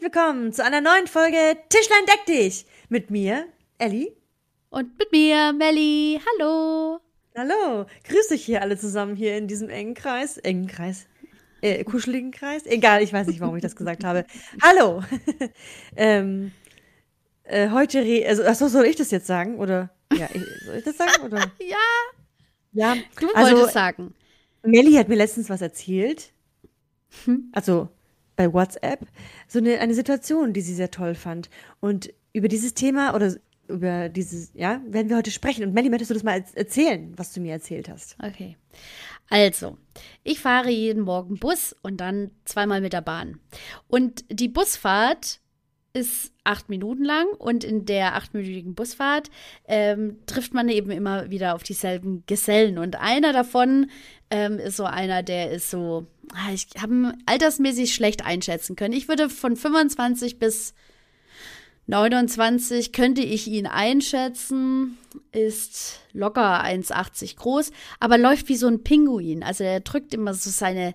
Herzlich willkommen zu einer neuen Folge Tischlein deck dich mit mir, Elli. Und mit mir, Melli. Hallo. Hallo. Grüß euch hier alle zusammen hier in diesem engen Kreis. Engen Kreis. Äh, kuscheligen Kreis? Egal, ich weiß nicht, warum ich das gesagt habe. Hallo. ähm, äh, heute, also, achso, soll ich das jetzt sagen? Oder? Ja, ich, soll ich das sagen? Oder? ja. Ja. Du also, wolltest sagen. Melli hat mir letztens was erzählt. Hm? Also, bei WhatsApp so eine, eine Situation, die sie sehr toll fand. Und über dieses Thema oder über dieses, ja, werden wir heute sprechen. Und Melly, möchtest du das mal erzählen, was du mir erzählt hast? Okay. Also, ich fahre jeden Morgen Bus und dann zweimal mit der Bahn. Und die Busfahrt ist acht Minuten lang und in der achtminütigen Busfahrt ähm, trifft man eben immer wieder auf dieselben Gesellen. Und einer davon ähm, ist so einer, der ist so, ich habe altersmäßig schlecht einschätzen können. Ich würde von 25 bis 29 könnte ich ihn einschätzen, ist locker 1,80 groß, aber läuft wie so ein Pinguin. Also er drückt immer so seine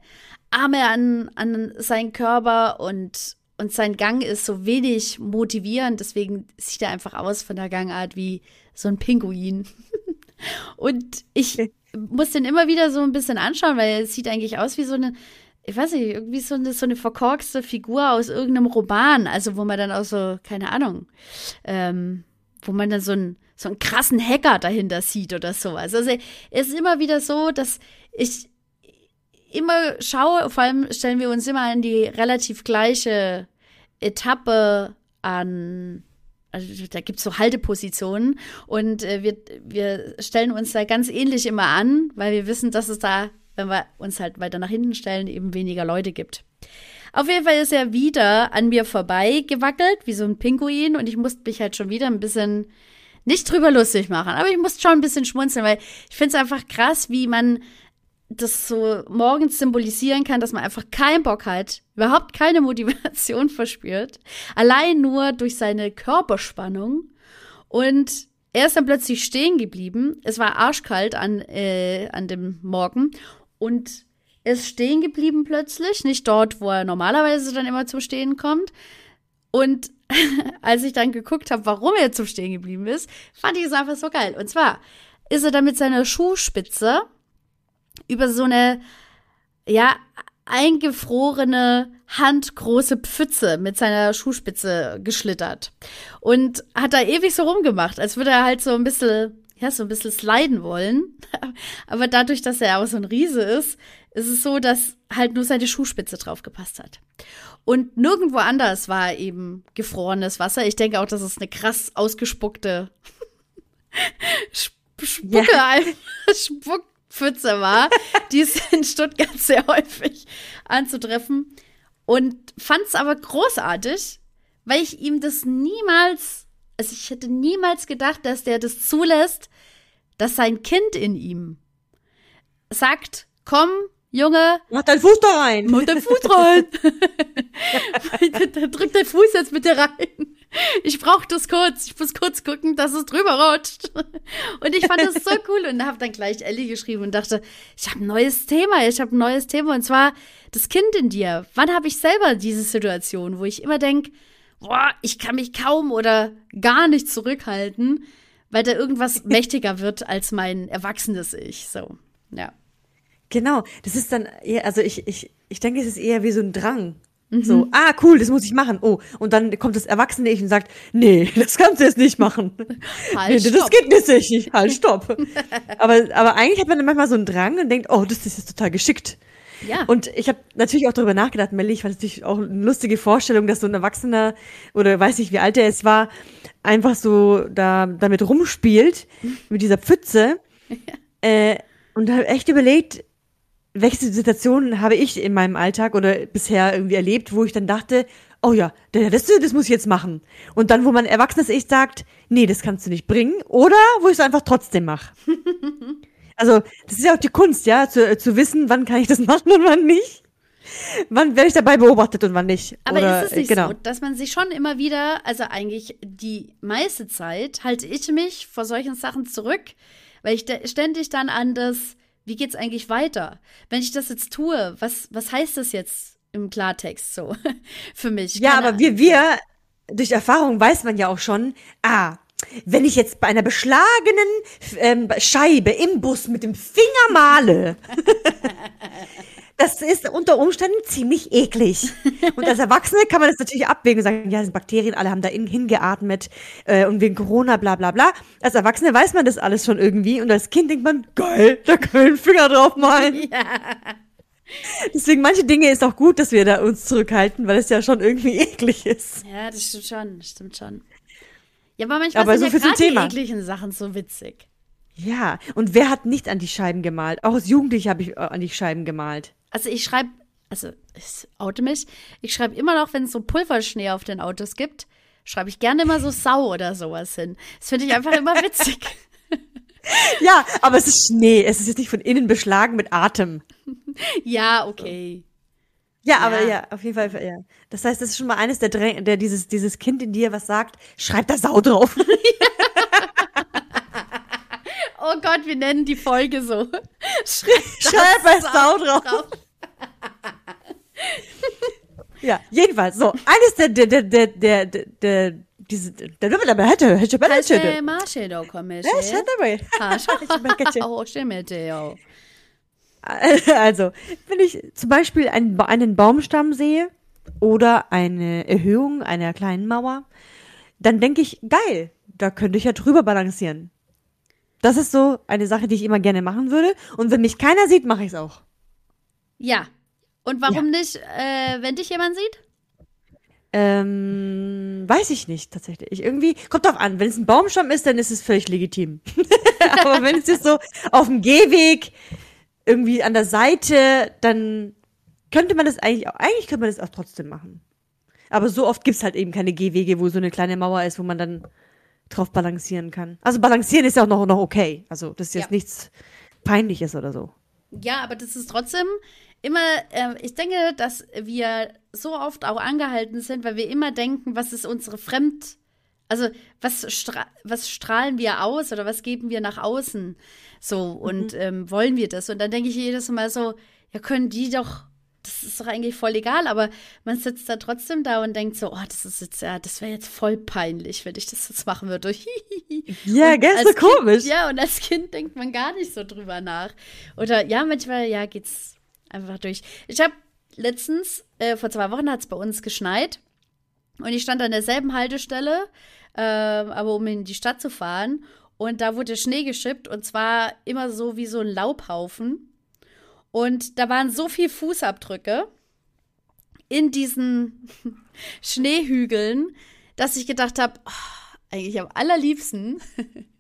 Arme an, an seinen Körper und und sein Gang ist so wenig motivierend, deswegen sieht er einfach aus von der Gangart wie so ein Pinguin. und ich muss den immer wieder so ein bisschen anschauen, weil er sieht eigentlich aus wie so eine, ich weiß nicht, irgendwie so eine, so eine verkorkste Figur aus irgendeinem Roman, also wo man dann auch so, keine Ahnung, ähm, wo man dann so einen, so einen krassen Hacker dahinter sieht oder sowas. Also es ist immer wieder so, dass ich immer schaue, vor allem stellen wir uns immer in die relativ gleiche Etappe an also da gibt es so Haltepositionen und äh, wir, wir stellen uns da ganz ähnlich immer an, weil wir wissen, dass es da, wenn wir uns halt weiter nach hinten stellen, eben weniger Leute gibt. Auf jeden Fall ist er wieder an mir vorbei gewackelt, wie so ein Pinguin, und ich musste mich halt schon wieder ein bisschen nicht drüber lustig machen, aber ich musste schon ein bisschen schmunzeln, weil ich finde es einfach krass, wie man das so morgens symbolisieren kann, dass man einfach keinen Bock hat, überhaupt keine Motivation verspürt, allein nur durch seine Körperspannung. Und er ist dann plötzlich stehen geblieben. Es war arschkalt an, äh, an dem Morgen und er ist stehen geblieben plötzlich, nicht dort, wo er normalerweise dann immer zum Stehen kommt. Und als ich dann geguckt habe, warum er zum Stehen geblieben ist, fand ich es einfach so geil. Und zwar ist er dann mit seiner Schuhspitze über so eine, ja, eingefrorene, handgroße Pfütze mit seiner Schuhspitze geschlittert. Und hat da ewig so rumgemacht, als würde er halt so ein bisschen, ja, so ein bisschen sliden wollen. Aber dadurch, dass er auch so ein Riese ist, ist es so, dass halt nur seine Schuhspitze drauf gepasst hat. Und nirgendwo anders war eben gefrorenes Wasser. Ich denke auch, das ist eine krass ausgespuckte Spucke, ja. Spuck, Pfütze war. die ist in Stuttgart sehr häufig anzutreffen. Und fand es aber großartig, weil ich ihm das niemals, also ich hätte niemals gedacht, dass der das zulässt, dass sein Kind in ihm sagt, komm, Junge. Mach deinen Fuß da rein. Mach deinen Fuß rein. Drück deinen Fuß jetzt bitte rein ich brauche das kurz. Ich muss kurz gucken, dass es drüber rutscht. Und ich fand das so cool und habe dann gleich Ellie geschrieben und dachte, ich habe ein neues Thema. Ich habe ein neues Thema und zwar das Kind in dir. Wann habe ich selber diese Situation, wo ich immer denke, boah, ich kann mich kaum oder gar nicht zurückhalten, weil da irgendwas mächtiger wird als mein erwachsenes Ich. So, ja. Genau, das ist dann eher, also ich, ich, ich denke, es ist eher wie so ein Drang. Mhm. So, ah, cool, das muss ich machen. Oh, und dann kommt das erwachsene Ich und sagt, nee, das kannst du jetzt nicht machen. Halt, nee, das geht nicht. Halt, stopp. aber, aber eigentlich hat man dann manchmal so einen Drang und denkt, oh, das ist jetzt total geschickt. Ja. Und ich habe natürlich auch darüber nachgedacht, Melly, ich fand natürlich auch eine lustige Vorstellung, dass so ein Erwachsener oder weiß nicht, wie alt er es war, einfach so da damit rumspielt, mit dieser Pfütze. Ja. Äh, und habe echt überlegt, welche Situationen habe ich in meinem Alltag oder bisher irgendwie erlebt, wo ich dann dachte, oh ja, das, das muss ich jetzt machen. Und dann, wo mein erwachsenes Ich sagt, nee, das kannst du nicht bringen. Oder wo ich es einfach trotzdem mache. also, das ist ja auch die Kunst, ja, zu, zu wissen, wann kann ich das machen und wann nicht. Wann werde ich dabei beobachtet und wann nicht? Aber Oder, ist es nicht genau. so, dass man sich schon immer wieder, also eigentlich die meiste Zeit, halte ich mich vor solchen Sachen zurück, weil ich ständig dann an das wie geht's eigentlich weiter? Wenn ich das jetzt tue, was, was heißt das jetzt im Klartext so für mich. Ja, Keine aber wir, wir, durch Erfahrung weiß man ja auch schon, ah, wenn ich jetzt bei einer beschlagenen ähm, Scheibe im Bus mit dem Finger male, das ist unter Umständen ziemlich eklig. Und als Erwachsene kann man das natürlich abwägen und sagen, ja, das sind Bakterien, alle haben da in, hingeatmet äh, und wegen Corona, bla bla bla. Als Erwachsene weiß man das alles schon irgendwie und als Kind denkt man, geil, da können wir einen Finger drauf malen. Ja. Deswegen manche Dinge ist auch gut, dass wir da uns zurückhalten, weil es ja schon irgendwie eklig ist. Ja, das stimmt schon, das stimmt schon. Ja, aber manchmal aber sind so ja gerade die ekligen Sachen so witzig. Ja, und wer hat nicht an die Scheiben gemalt? Auch als Jugendliche habe ich äh, an die Scheiben gemalt. Also ich schreibe, also ich oute mich, ich schreibe immer noch, wenn es so Pulverschnee auf den Autos gibt, schreibe ich gerne immer so Sau oder sowas hin. Das finde ich einfach immer witzig. ja, aber es ist Schnee. Es ist jetzt nicht von innen beschlagen mit Atem. ja, okay. Ja, aber ja. ja, auf jeden Fall, ja. Das heißt, das ist schon mal eines der, Drä der dieses, dieses Kind in dir, was sagt, schreib da Sau drauf. oh Gott, wir nennen die Folge so. Schreib, schreib da Sau, drauf. drauf. Ja, jedenfalls, so, eines der, der, der, der, der, der, diese, der Nummer dabei hätte, hätte, hätte, hätte. hätte. Also, wenn ich zum Beispiel einen, einen Baumstamm sehe oder eine Erhöhung einer kleinen Mauer, dann denke ich, geil, da könnte ich ja drüber balancieren. Das ist so eine Sache, die ich immer gerne machen würde. Und wenn mich keiner sieht, mache ich es auch. Ja. Und warum ja. nicht, äh, wenn dich jemand sieht? Ähm, weiß ich nicht tatsächlich. Ich irgendwie kommt drauf an. Wenn es ein Baumstamm ist, dann ist es völlig legitim. Aber wenn es jetzt so auf dem Gehweg irgendwie an der Seite, dann könnte man das eigentlich auch, eigentlich könnte man das auch trotzdem machen. Aber so oft gibt es halt eben keine Gehwege, wo so eine kleine Mauer ist, wo man dann drauf balancieren kann. Also balancieren ist ja auch noch, noch okay. Also das ist jetzt ja. nichts Peinliches oder so. Ja, aber das ist trotzdem immer, äh, ich denke, dass wir so oft auch angehalten sind, weil wir immer denken, was ist unsere Fremd- also was, stra was strahlen wir aus oder was geben wir nach außen so und mhm. ähm, wollen wir das? Und dann denke ich jedes Mal so, ja, können die doch, das ist doch eigentlich voll egal, aber man sitzt da trotzdem da und denkt so, oh, das ist jetzt, ja, das wäre jetzt voll peinlich, wenn ich das jetzt machen würde. ja, ganz so komisch. Kind, ja, und als Kind denkt man gar nicht so drüber nach. Oder ja, manchmal, ja, geht's einfach durch. Ich habe letztens, äh, vor zwei Wochen hat es bei uns geschneit und ich stand an derselben Haltestelle, äh, aber um in die Stadt zu fahren. Und da wurde Schnee geschippt und zwar immer so wie so ein Laubhaufen. Und da waren so viele Fußabdrücke in diesen Schneehügeln, dass ich gedacht habe, oh, eigentlich am allerliebsten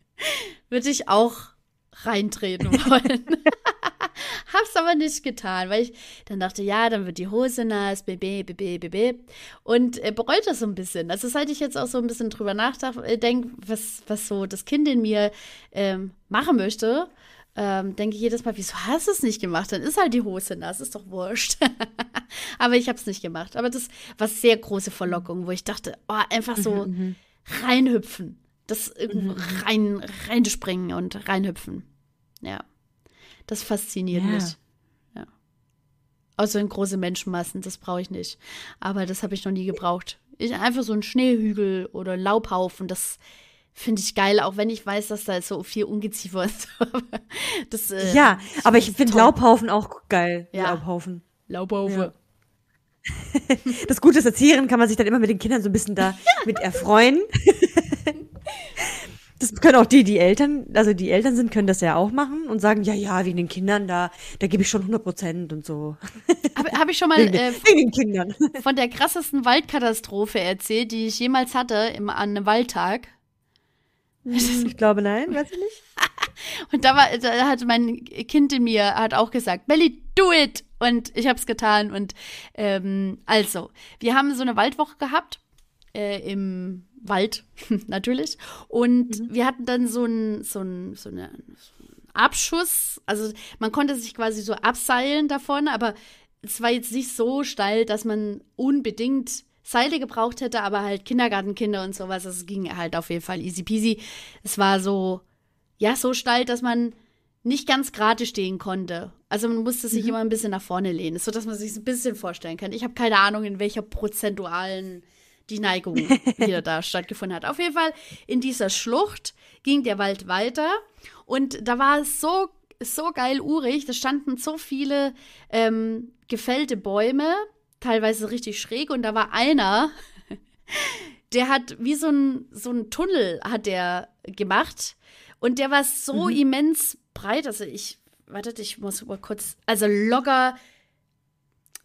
würde ich auch reintreten wollen. Hab's aber nicht getan, weil ich dann dachte, ja, dann wird die Hose nass, bebe, bebe, bebe. Und äh, bereut das so ein bisschen. Also seit ich jetzt auch so ein bisschen drüber nachdenke, äh, was, was so das Kind in mir ähm, machen möchte, ähm, denke ich jedes Mal, wieso hast du es nicht gemacht? Dann ist halt die Hose nass, ist doch wurscht. aber ich habe es nicht gemacht. Aber das war sehr große Verlockung, wo ich dachte, oh, einfach so mhm, mhm. reinhüpfen. Das irgendwo mhm, rein, reinspringen und reinhüpfen. Ja. Das fasziniert ja. mich. Ja. Außer in große Menschenmassen, das brauche ich nicht. Aber das habe ich noch nie gebraucht. Ich, einfach so ein Schneehügel oder ein Laubhaufen, das finde ich geil, auch wenn ich weiß, dass da so viel Ungeziefer ist. das, äh, ja, aber ich finde Laubhaufen auch geil. Ja. Laubhaufen. Laubhaufen. Ja. Das Gute ist, Erziehern kann man sich dann immer mit den Kindern so ein bisschen da mit erfreuen. Das können auch die, die Eltern, also die Eltern sind, können das ja auch machen und sagen, ja, ja, wegen den Kindern, da, da gebe ich schon 100 Prozent und so. Habe hab ich schon mal wegen, äh, wegen den Kindern. von der krassesten Waldkatastrophe erzählt, die ich jemals hatte im, an einem Waldtag. Hm, ich glaube, nein, weiß ich nicht. und da, war, da hat mein Kind in mir hat auch gesagt, Belly, do it! Und ich habe es getan. Und ähm, also, wir haben so eine Waldwoche gehabt äh, im Wald natürlich. Und mhm. wir hatten dann so ein, so ein, so eine Abschuss. Also man konnte sich quasi so abseilen davon, aber es war jetzt nicht so steil, dass man unbedingt Seile gebraucht hätte, aber halt Kindergartenkinder und sowas. Es ging halt auf jeden Fall easy peasy. Es war so, ja, so steil, dass man nicht ganz gerade stehen konnte. Also man musste sich mhm. immer ein bisschen nach vorne lehnen, sodass man sich ein bisschen vorstellen kann. Ich habe keine Ahnung, in welcher prozentualen die Neigung wieder da stattgefunden hat. Auf jeden Fall in dieser Schlucht ging der Wald weiter und da war es so, so geil urig. Da standen so viele ähm, gefällte Bäume, teilweise richtig schräg und da war einer, der hat wie so ein, so ein Tunnel hat der gemacht und der war so mhm. immens breit, also ich, wartet, ich muss mal kurz, also locker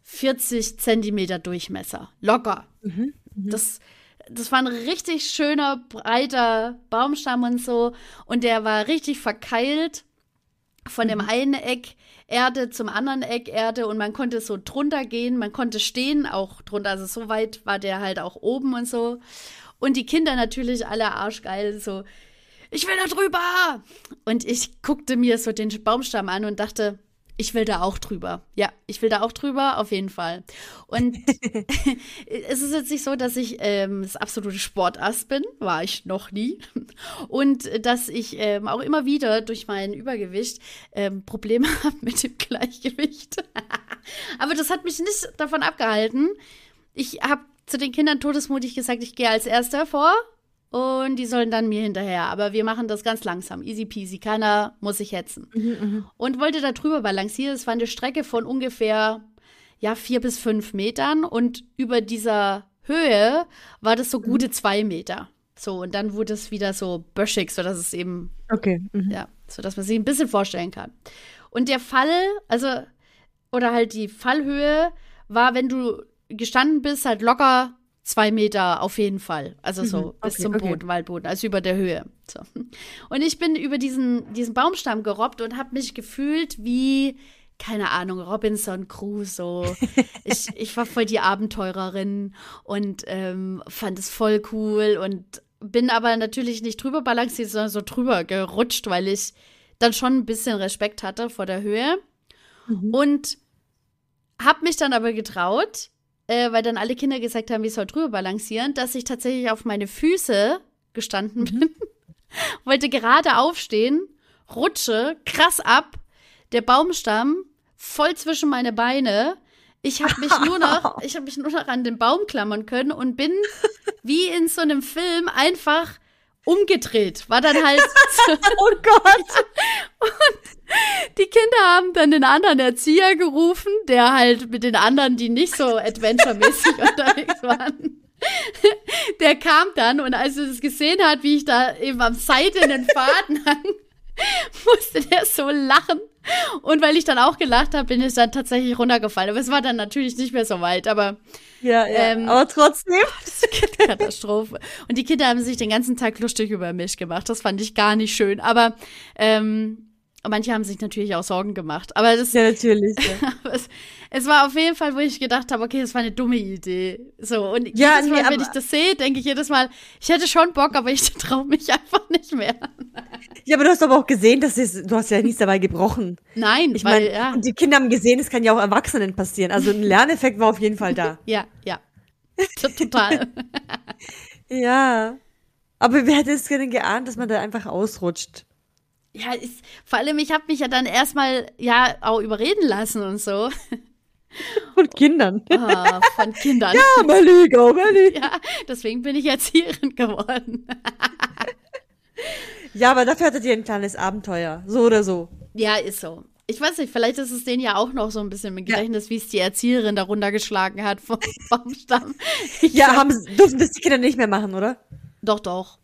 40 Zentimeter Durchmesser. Locker. Mhm. Mhm. Das, das war ein richtig schöner, breiter Baumstamm und so. Und der war richtig verkeilt von dem mhm. einen Eck Erde zum anderen Eck Erde und man konnte so drunter gehen, man konnte stehen auch drunter, also so weit war der halt auch oben und so. Und die Kinder natürlich alle arschgeil, so, ich will da drüber! Und ich guckte mir so den Baumstamm an und dachte, ich will da auch drüber. Ja, ich will da auch drüber, auf jeden Fall. Und es ist jetzt nicht so, dass ich ähm, das absolute Sportass bin, war ich noch nie. Und dass ich ähm, auch immer wieder durch mein Übergewicht ähm, Probleme habe mit dem Gleichgewicht. Aber das hat mich nicht davon abgehalten. Ich habe zu den Kindern todesmutig gesagt, ich gehe als Erster vor und die sollen dann mir hinterher. Aber wir machen das ganz langsam, easy peasy. Keiner muss sich hetzen. Mhm, mhm, und wollte da drüber balancieren. Es war eine Strecke von ungefähr ja vier bis fünf Metern und über dieser Höhe war das so mhm. gute zwei Meter. So und dann wurde es wieder so böschig, so dass es eben okay, mhm. ja, so dass man sich ein bisschen vorstellen kann. Und der Fall, also oder halt die Fallhöhe war, wenn du gestanden bist, halt locker zwei Meter auf jeden Fall. Also so mhm, bis zum Boden, okay. Waldboden, also über der Höhe. So. Und ich bin über diesen, diesen Baumstamm gerobbt und habe mich gefühlt wie, keine Ahnung, Robinson Crusoe. ich, ich war voll die Abenteurerin und ähm, fand es voll cool und bin aber natürlich nicht drüber balanciert, sondern so drüber gerutscht, weil ich dann schon ein bisschen Respekt hatte vor der Höhe. Mhm. Und habe mich dann aber getraut, äh, weil dann alle Kinder gesagt haben, ich soll drüber balancieren, dass ich tatsächlich auf meine Füße gestanden mhm. bin, wollte gerade aufstehen, rutsche krass ab, der Baumstamm voll zwischen meine Beine. Ich habe mich nur noch, ich habe mich nur noch an den Baum klammern können und bin wie in so einem Film einfach umgedreht. War dann halt. oh Gott! Und die Kinder haben dann den anderen Erzieher gerufen, der halt mit den anderen, die nicht so adventuremäßig unterwegs waren. Der kam dann und als er das gesehen hat, wie ich da eben am seidenen Faden hang, musste der so lachen. Und weil ich dann auch gelacht habe, bin ich dann tatsächlich runtergefallen. Aber es war dann natürlich nicht mehr so weit, aber. Ja, ja. Ähm, aber trotzdem. Das ist Katastrophe. Und die Kinder haben sich den ganzen Tag lustig über mich gemacht. Das fand ich gar nicht schön. Aber ähm, Manche haben sich natürlich auch Sorgen gemacht, aber das. Ja, natürlich. Ja. es, es, war auf jeden Fall, wo ich gedacht habe, okay, das war eine dumme Idee. So, und ja, jedes Mal, nee, wenn ich das sehe, denke ich jedes Mal, ich hätte schon Bock, aber ich traue mich einfach nicht mehr. Ja, aber du hast aber auch gesehen, dass es, du hast ja nichts dabei gebrochen. Nein, ich meine, ja. und die Kinder haben gesehen, es kann ja auch Erwachsenen passieren. Also ein Lerneffekt war auf jeden Fall da. ja, ja. Total. ja. Aber wer hätte es denn geahnt, dass man da einfach ausrutscht? Ja, ist, vor allem, ich habe mich ja dann erstmal ja auch überreden lassen und so. Von Kindern. Oh, von Kindern. Ja, Melly, go, Melly. Ja, deswegen bin ich Erzieherin geworden. ja, aber dafür hattet ihr ein kleines Abenteuer. So oder so. Ja, ist so. Ich weiß nicht, vielleicht ist es denen ja auch noch so ein bisschen im Gedächtnis, ja. wie es die Erzieherin da runtergeschlagen hat vom Baumstamm. ja, haben, durften das die Kinder nicht mehr machen, oder? Doch, doch.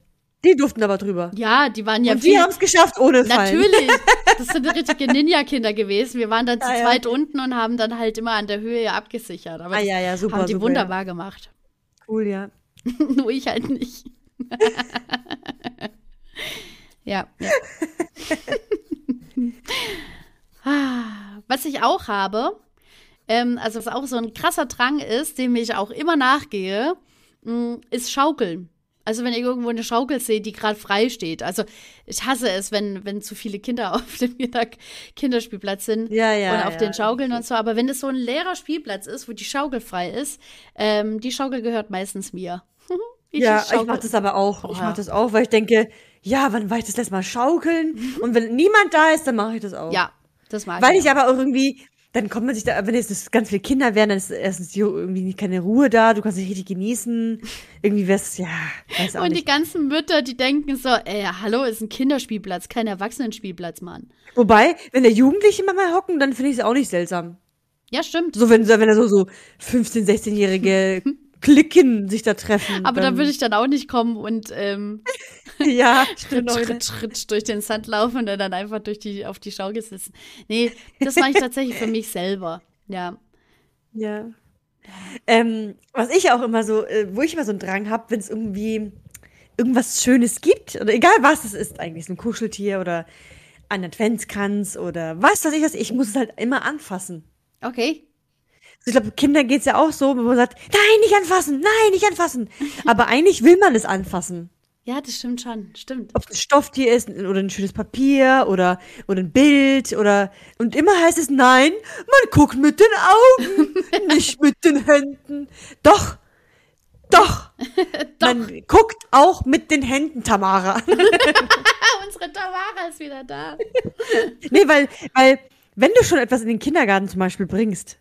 Die durften aber drüber. Ja, die waren ja. Und die haben es geschafft ohne Fallen. Natürlich. Das sind richtige Ninja-Kinder gewesen. Wir waren dann zu ah, zweit ja. unten und haben dann halt immer an der Höhe abgesichert. Aber ah, ja, ja, super, haben die super, wunderbar ja. gemacht. Cool, ja. Nur ich halt nicht. ja. ja. was ich auch habe, ähm, also was auch so ein krasser Drang ist, dem ich auch immer nachgehe, mm, ist Schaukeln. Also wenn ihr irgendwo eine Schaukel seht, die gerade frei steht. Also ich hasse es, wenn, wenn zu viele Kinder auf dem Kinderspielplatz sind ja, ja, und auf ja. den Schaukeln und so. Aber wenn es so ein leerer Spielplatz ist, wo die Schaukel frei ist, ähm, die Schaukel gehört meistens mir. ich ja, ich mache das aber auch. Oh, ich mache das auch, weil ich denke, ja, wann war ich das letzte Mal schaukeln? und wenn niemand da ist, dann mache ich das auch. Ja, Das mag Weil ich aber auch irgendwie, dann kommt man sich da, wenn jetzt ganz viele Kinder wären, dann ist erstens irgendwie keine Ruhe da, du kannst dich richtig genießen. Irgendwie wär's, ja, weiß auch Und nicht. die ganzen Mütter, die denken so, ey, hallo, ist ein Kinderspielplatz, kein Erwachsenenspielplatz, Mann. Wobei, wenn da Jugendliche immer mal hocken, dann finde ich es auch nicht seltsam. Ja, stimmt. So, wenn, wenn da so, so 15-, 16-jährige Klicken sich da treffen. Aber da dann, würde ich dann auch nicht kommen und ähm, Ja, stimmt. Schritt, Schritt durch den Sand laufen und dann einfach durch die, auf die Schaukel sitzen. Nee, das mache ich tatsächlich für mich selber. Ja. Ja. Ähm, was ich auch immer so, äh, wo ich immer so einen Drang habe, wenn es irgendwie irgendwas Schönes gibt, oder egal was es ist, eigentlich so ein Kuscheltier oder ein Adventskranz oder was weiß ich was, ich muss es halt immer anfassen. Okay. Ich glaube, Kindern geht's ja auch so, wo man sagt, nein, nicht anfassen, nein, nicht anfassen. Aber eigentlich will man es anfassen. Ja, das stimmt schon. Stimmt. Ob es ein Stofftier ist oder ein schönes Papier oder, oder ein Bild oder und immer heißt es nein, man guckt mit den Augen, nicht mit den Händen. Doch, doch. Man guckt auch mit den Händen, Tamara. Unsere Tamara ist wieder da. nee, weil, weil, wenn du schon etwas in den Kindergarten zum Beispiel bringst,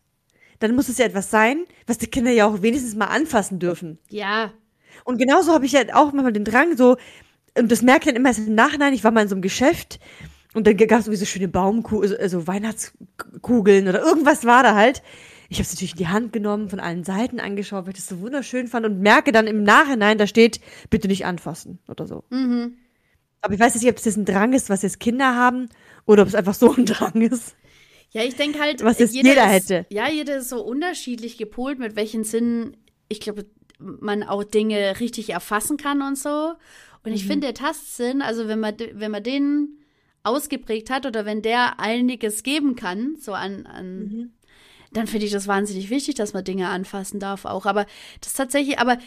dann muss es ja etwas sein, was die Kinder ja auch wenigstens mal anfassen dürfen. Ja. Und genauso habe ich ja auch manchmal den Drang, so, und das merke ich dann immer erst im Nachhinein, ich war mal in so einem Geschäft und dann gab es irgendwie so schöne Baumkugeln, so, so Weihnachtskugeln oder irgendwas war da halt. Ich habe es natürlich in die Hand genommen, von allen Seiten angeschaut, weil ich das so wunderschön fand und merke dann im Nachhinein, da steht, bitte nicht anfassen oder so. Mhm. Aber ich weiß jetzt nicht, ob das jetzt ein Drang ist, was jetzt Kinder haben oder ob es einfach so ein Drang ist. Ja, ich denke halt, Was jetzt jeder ist, hätte. Ja, jeder ist so unterschiedlich gepolt, mit welchen Sinnen, ich glaube, man auch Dinge richtig erfassen kann und so. Und ich finde, der Tastsinn, also wenn man, wenn man den ausgeprägt hat oder wenn der einiges geben kann, so an, an dann finde ich das wahnsinnig wichtig, dass man Dinge anfassen darf auch. Aber das tatsächlich, aber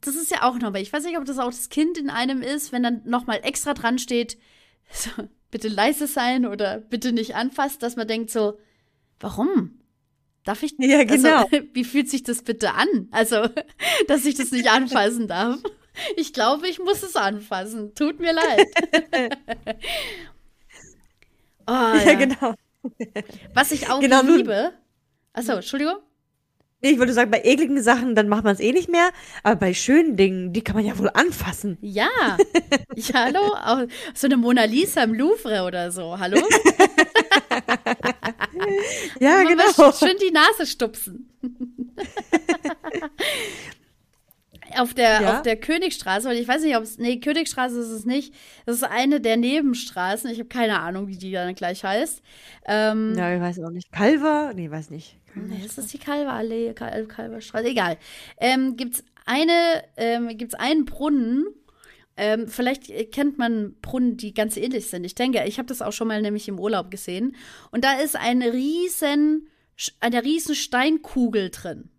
das ist ja auch noch, weil ich weiß nicht, ob das auch das Kind in einem ist, wenn dann nochmal extra dran steht, so, bitte leise sein oder bitte nicht anfassen, dass man denkt so, warum? Darf ich? Ja, genau. Also, wie fühlt sich das bitte an? Also, dass ich das nicht anfassen darf. Ich glaube, ich muss es anfassen. Tut mir leid. oh, Ja, genau. Was ich auch Genau, liebe. Achso, Entschuldigung. Ich würde sagen, bei ekligen Sachen, dann macht man es eh nicht mehr. Aber bei schönen Dingen, die kann man ja wohl anfassen. Ja. ja, hallo? Auch so eine Mona Lisa im Louvre oder so. Hallo? Ja, Mal genau. Schön die Nase stupsen. auf, der, Ja? auf der Königstraße, weil ich weiß nicht, ob es. Nee, Königstraße ist es nicht. Das ist eine der Nebenstraßen. Ich habe keine Ahnung, wie die dann gleich heißt. Ähm, Ja, ich weiß auch nicht. Kalver? Nee, weiß nicht. Nee, das ist die Kalverallee, Kal Kalverstraße, egal. Ähm, gibt's eine, ähm, gibt's einen Brunnen, ähm, vielleicht äh, kennt man Brunnen, die ganz ähnlich sind. Ich denke, ich habe das auch schon mal nämlich im Urlaub gesehen. Und da ist eine riesen, eine riesen Steinkugel drin.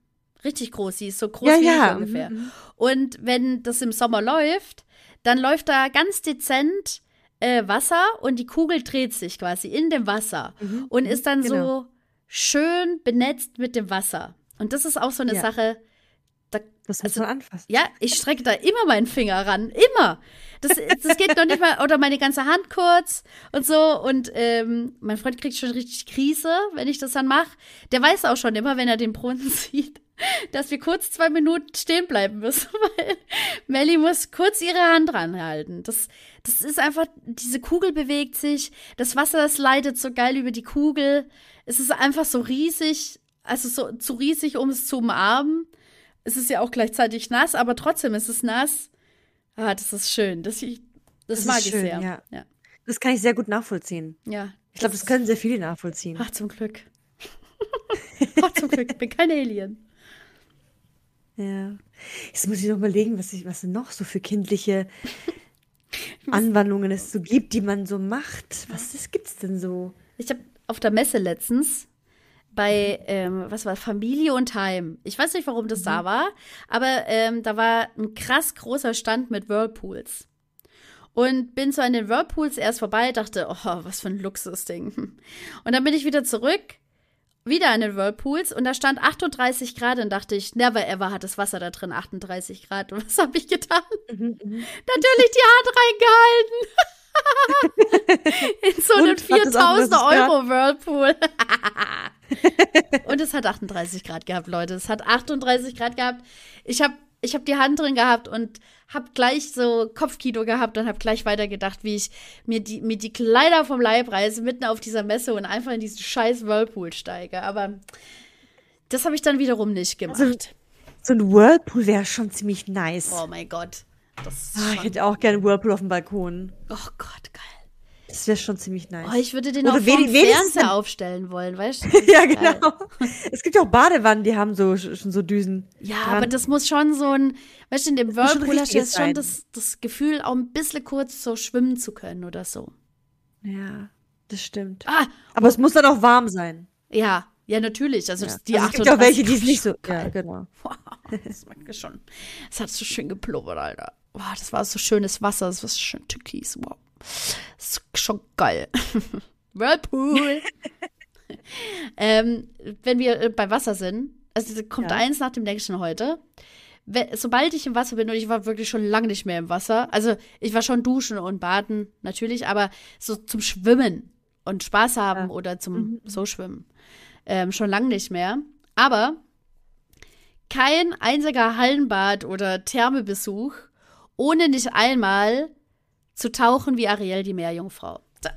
Richtig groß, sie ist so groß Ja, wie ja, ich ungefähr. mhm, Und wenn das im Sommer läuft, dann läuft da ganz dezent äh, Wasser und die Kugel dreht sich quasi in dem Wasser und ist dann genau. so schön benetzt mit dem Wasser. Und das ist auch so eine Ja. Sache, da, Das Also- man anfassen. ja, ich strecke da immer meinen Finger ran. Immer. Das, das geht noch nicht mal, oder meine ganze Hand kurz und so. Und ähm, mein Freund kriegt schon richtig Krise, wenn ich das dann mache. Der weiß auch schon immer, wenn er den Brunnen sieht, dass wir kurz zwei Minuten stehen bleiben müssen, weil Melly muss kurz ihre Hand ranhalten. Das, das ist einfach, diese Kugel bewegt sich, das Wasser, das leitet so geil über die Kugel. Es ist einfach so riesig, also so zu riesig, um es zu umarmen. Es ist ja auch gleichzeitig nass, aber trotzdem ist es nass. Ah, das ist schön. Das, ich, das, Das mag ist ich schön, sehr. ja. ja. Das kann ich sehr gut nachvollziehen. ja. Ich glaube, das können sehr viele nachvollziehen. Ach, zum Glück. Ach, zum Glück. Ich bin kein Alien. Ja. Jetzt muss ich noch überlegen, was, ich, was noch so für kindliche Anwandlungen es so gibt, die man so macht. Was das gibt's denn so? Ich habe auf der Messe letztens bei, ähm, was war, Familie und Heim. Ich weiß nicht, warum das da war, aber ähm, da war ein krass großer Stand mit Whirlpools. Und bin so an den Whirlpools erst vorbei, dachte, oh, was für ein Luxusding. Und dann bin ich wieder zurück, wieder an den Whirlpools und da stand 38 Grad und dachte ich, never ever hat das Wasser da drin 38 Grad. Und was habe ich getan? Natürlich die Hand reingehalten. In so einem 4000 Euro Whirlpool. Und es hat 38 Grad gehabt, Leute. Es hat 38 Grad gehabt. Ich habe ich hab die Hand drin gehabt und habe gleich so Kopfkino gehabt und habe gleich weitergedacht, wie ich mir die, mir die Kleider vom Leib reiße, mitten auf dieser Messe und einfach in diesen scheiß Whirlpool steige. Aber das habe ich dann wiederum nicht gemacht. Also, so ein Whirlpool wäre schon ziemlich nice. Oh mein Gott. Ah, ich hätte auch gerne einen Whirlpool auf dem Balkon. Oh Gott, geil. Das wäre schon ziemlich nice. Oh, ich würde den Oder auch vom Fernseher aufstellen wollen, weißt du? ja, genau. Es gibt ja auch Badewannen, die haben so, schon so Düsen. Ja, dran. aber das muss schon so ein, weißt du, in dem Whirlpool hast du jetzt schon das, das Gefühl, auch ein bisschen kurz so schwimmen zu können oder so. Ja, das stimmt. Ah, aber es muss dann auch warm sein. Ja, ja, natürlich. Also, ja. die also es gibt auch welche, die es nicht so. Ja, genau. Wow, das mag ich schon. Es hat so schön geplubbert, Alter. Wow, das war so schönes Wasser, das war so schön türkis. Wow. Das ist schon geil. Whirlpool. ähm, wenn wir äh, bei Wasser sind, also kommt ja. eins nach dem nächsten heute. Sobald ich im Wasser bin, und ich war wirklich schon lange nicht mehr im Wasser, also ich war schon duschen und baden, natürlich, aber so zum Schwimmen und Spaß haben ja. oder zum mhm. so schwimmen, ähm, schon lange nicht mehr. Aber kein einziger Hallenbad oder Thermebesuch, ohne nicht einmal zu tauchen wie Ariel die Meerjungfrau. Da,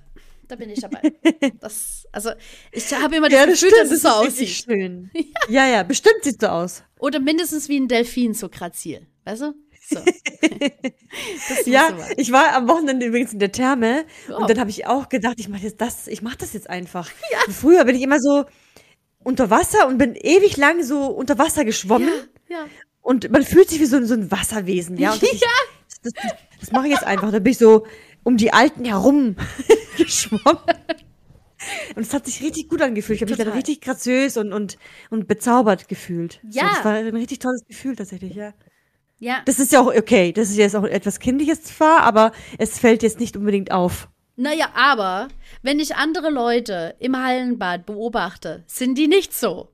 da bin ich dabei. Das, also, ich habe immer das ja, Gefühl, dass es so aussieht. Schön. Ja. ja, ja, bestimmt sieht so aus. Oder mindestens wie ein Delfin, so grazil. Weißt du? So. ja, so ich war am Wochenende übrigens in der Therme oh. und dann habe ich auch gedacht, ich mache jetzt das, ich mache das jetzt einfach. Ja. Früher bin ich immer so unter Wasser und bin ewig lang so unter Wasser geschwommen. Ja, ja. Und man fühlt sich wie so, so ein Wasserwesen, ja. Und das, ja. Das, das, das mache ich jetzt einfach. Da bin ich so um die Alten herum geschwommen. Und es hat sich richtig gut angefühlt. Ich habe mich dann richtig graziös und, und, und bezaubert gefühlt. Ja. So, das war ein richtig tolles Gefühl tatsächlich, ja. Ja. Das ist ja auch okay. Das ist jetzt auch etwas Kindliches zwar, aber es fällt jetzt nicht unbedingt auf. Naja, aber wenn ich andere Leute im Hallenbad beobachte, sind die nicht so.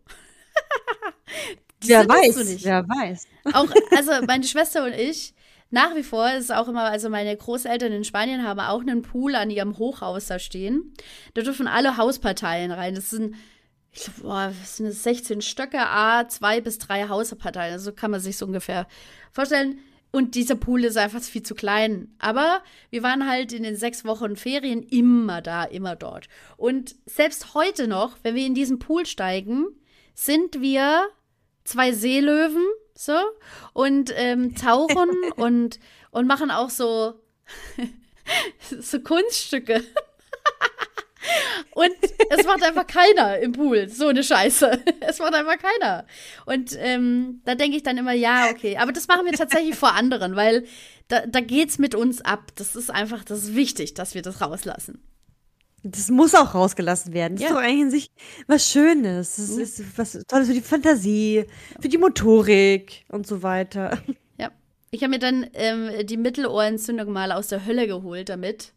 wer weiß, wer weiß. Auch, also meine Schwester und ich, nach wie vor ist es auch immer, also meine Großeltern in Spanien haben auch einen Pool an ihrem Hochhaus da stehen. Da dürfen alle Hausparteien rein. Das sind, ich glaube, boah, das sind 16 Stöcke, A, zwei bis drei Hausparteien. Also kann man sich so ungefähr vorstellen. Und dieser Pool ist einfach viel zu klein. Aber wir waren halt in den sechs Wochen Ferien immer da, immer dort. Und selbst heute noch, wenn wir in diesen Pool steigen, sind wir zwei Seelöwen so und ähm, tauchen und und machen auch so so Kunststücke. und es macht einfach keiner im Pool so eine Scheiße. Es macht einfach keiner. Und ähm, da denke ich dann immer, ja, okay. Aber das machen wir tatsächlich vor anderen, weil da, da geht's mit uns ab. Das ist einfach, das ist wichtig, dass wir das rauslassen. Das muss auch rausgelassen werden. Das ja. ist doch eigentlich in sich was Schönes. Das mhm. ist was Tolles für die Fantasie, für die Motorik und so weiter. Ja. Ich habe mir dann ähm, die Mittelohrentzündung mal aus der Hölle geholt damit.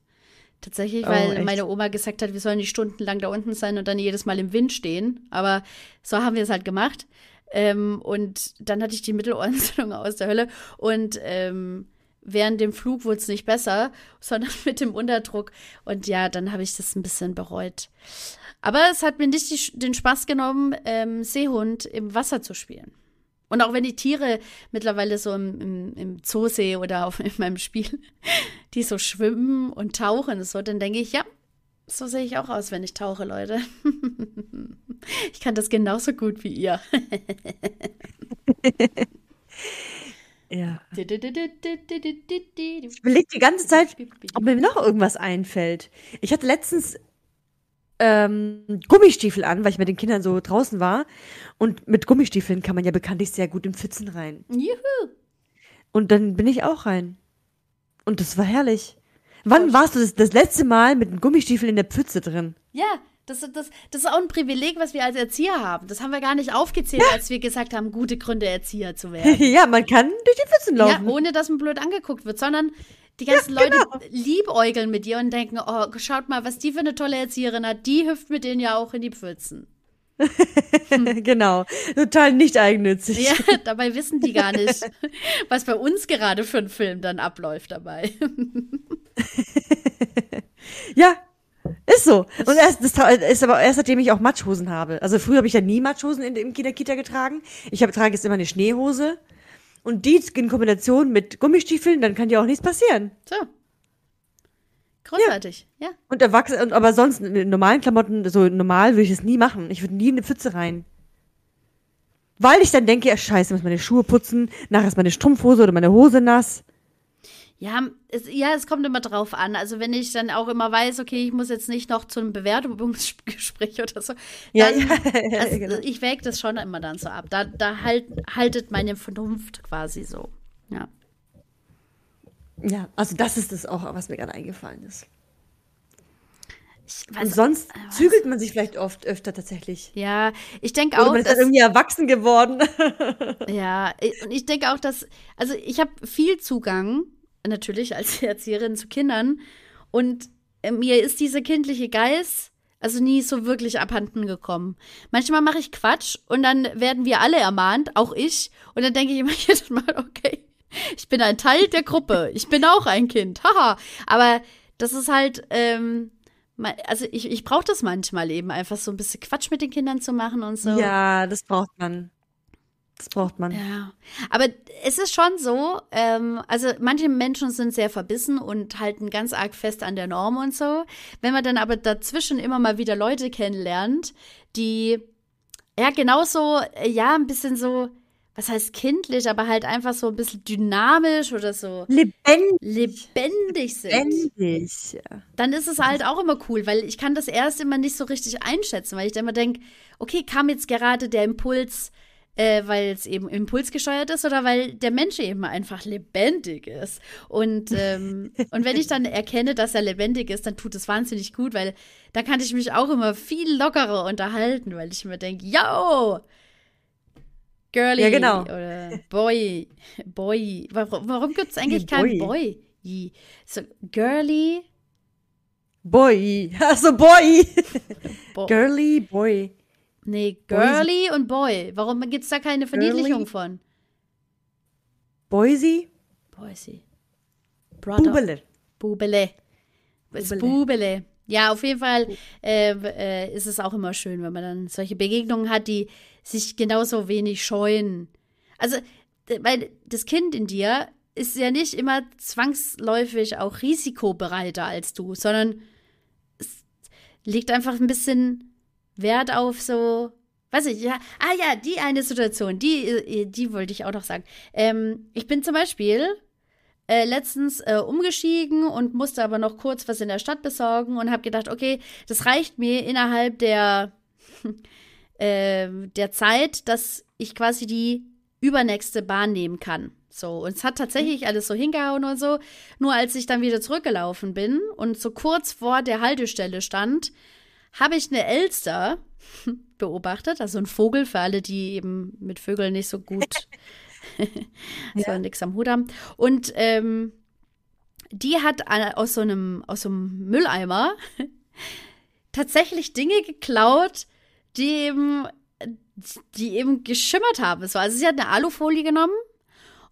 Tatsächlich, oh, weil echt? meine Oma gesagt hat, wir sollen nicht stundenlang da unten sein und dann jedes Mal im Wind stehen. Aber so haben wir es halt gemacht. Ähm, und dann hatte ich die Mittelohrentzündung aus der Hölle. Und ähm, während dem Flug wurde es nicht besser, sondern mit dem Unterdruck. Und ja, dann habe ich das ein bisschen bereut. Aber es hat mir nicht die, den Spaß genommen, ähm, Seehund im Wasser zu spielen. Und auch wenn die Tiere mittlerweile so im, im, im Zoo sehe oder auf, in meinem Spiel, die so schwimmen und tauchen, so, dann denke ich, ja, so sehe ich auch aus, wenn ich tauche, Leute. ich kann das genauso gut wie ihr. Ja. Ich überlege die ganze Zeit, ob mir noch irgendwas einfällt. Ich hatte letztens ähm, Gummistiefel an, weil ich mit den Kindern so draußen war. Und mit Gummistiefeln kann man ja bekanntlich sehr gut in Pfützen rein. Juhu. Und dann bin ich auch rein. Und das war herrlich. Wann warst du das, das letzte Mal mit einem Gummistiefel in der Pfütze drin? Ja, das, das, das ist auch ein Privileg, was wir als Erzieher haben. Das haben wir gar nicht aufgezählt, ja. als wir gesagt haben, gute Gründe, Erzieher zu werden. ja, man kann durch die Pfützen laufen. Ja, ohne dass man blöd angeguckt wird, sondern die ganzen ja, genau. Leute liebäugeln mit dir und denken, oh, schaut mal, was die für eine tolle Erzieherin hat. Die hüpft mit denen ja auch in die Pfützen. genau, total nicht eigennützig. Ja, dabei wissen die gar nicht, was bei uns gerade für ein Film dann abläuft dabei. Ja, ist so. Und erst, das ist aber erst seitdem ich auch Matschhosen habe. Also früher habe ich ja nie Matschhosen in, in der Kita getragen. Ich habe, trage jetzt immer eine Schneehose. Und die in Kombination mit Gummistiefeln, dann kann dir auch nichts passieren. So. Großartig, ja. ja. Und erwachsen, aber sonst in normalen Klamotten, so normal würde ich es nie machen. Ich würde nie in eine Pfütze rein. Weil ich dann denke, ja, scheiße, muss meine Schuhe putzen, nachher ist meine Strumpfhose oder meine Hose nass. Ja es, ja, es kommt immer drauf an. Also wenn ich dann auch immer weiß, okay, ich muss jetzt nicht noch zu einem Bewerbungsgespräch oder so, dann, ja, ja, also, genau. ich wäge das schon immer dann so ab. Da, da halt, haltet meine Vernunft quasi so. Ja. Ja, also das ist das auch, was mir gerade eingefallen ist. Weiß, und sonst äh, zügelt man sich vielleicht oft öfter tatsächlich. Ja, ich denke auch. Man ist dass, irgendwie erwachsen geworden. ja, und ich denke auch, dass, also ich habe viel Zugang, natürlich als Erzieherin zu Kindern. Und äh, mir ist dieser kindliche Geist also nie so wirklich abhanden gekommen. Manchmal mache ich Quatsch und dann werden wir alle ermahnt, auch ich. Und dann denke ich immer jedes Mal, okay, ich bin ein Teil der Gruppe. Ich bin auch ein Kind. Haha. Aber das ist halt, ähm, also ich, ich brauche das manchmal eben, einfach so ein bisschen Quatsch mit den Kindern zu machen und so. Ja, das braucht man. Das braucht man. Ja. Aber es ist schon so, ähm, also manche Menschen sind sehr verbissen und halten ganz arg fest an der Norm und so. Wenn man dann aber dazwischen immer mal wieder Leute kennenlernt, die ja genauso, äh, ja, ein bisschen so, was heißt kindlich, aber halt einfach so ein bisschen dynamisch oder so lebendig, lebendig sind. Lebendig. Dann ist es halt auch immer cool, weil ich kann das erst immer nicht so richtig einschätzen, weil ich dann immer denke, okay, kam jetzt gerade der Impuls, äh, weil es eben impulsgesteuert ist oder weil der Mensch eben einfach lebendig ist. Und, ähm, und wenn ich dann erkenne, dass er lebendig ist, dann tut es wahnsinnig gut, weil dann kann ich mich auch immer viel lockerer unterhalten, weil ich mir denke, yo, Girlie ja, genau. oder Boy, Boy. Warum, warum gibt es eigentlich kein Boy? So, Girlie. Boy. Also Boy. Bo Girly, Boy. Nee, Girlie und Boy. Warum gibt es da keine Verniedlichung Girly? von? Boise? Boise. Bubele. Bubele. Bubele. Bubele. Ja, auf jeden Fall äh, äh, ist es auch immer schön, wenn man dann solche Begegnungen hat, die sich genauso wenig scheuen. Also, weil das Kind in dir ist ja nicht immer zwangsläufig auch risikobereiter als du, sondern es liegt einfach ein bisschen Wert auf so, weiß ich, ja, ah ja, die eine Situation, die, äh, die wollte ich auch noch sagen. Ähm, ich bin zum Beispiel äh, letztens äh, umgestiegen und musste aber noch kurz was in der Stadt besorgen und habe gedacht, okay, das reicht mir innerhalb der, äh, der Zeit, dass ich quasi die übernächste Bahn nehmen kann. So, und es hat tatsächlich alles so hingehauen und so. Nur als ich dann wieder zurückgelaufen bin und so kurz vor der Haltestelle stand, habe ich eine Elster beobachtet, also ein Vogel für alle, die eben mit Vögeln nicht so gut so ja. nix am Hut haben. Und ähm, die hat aus so einem aus so einem Mülleimer tatsächlich Dinge geklaut, die eben die eben geschimmert haben. also sie hat eine Alufolie genommen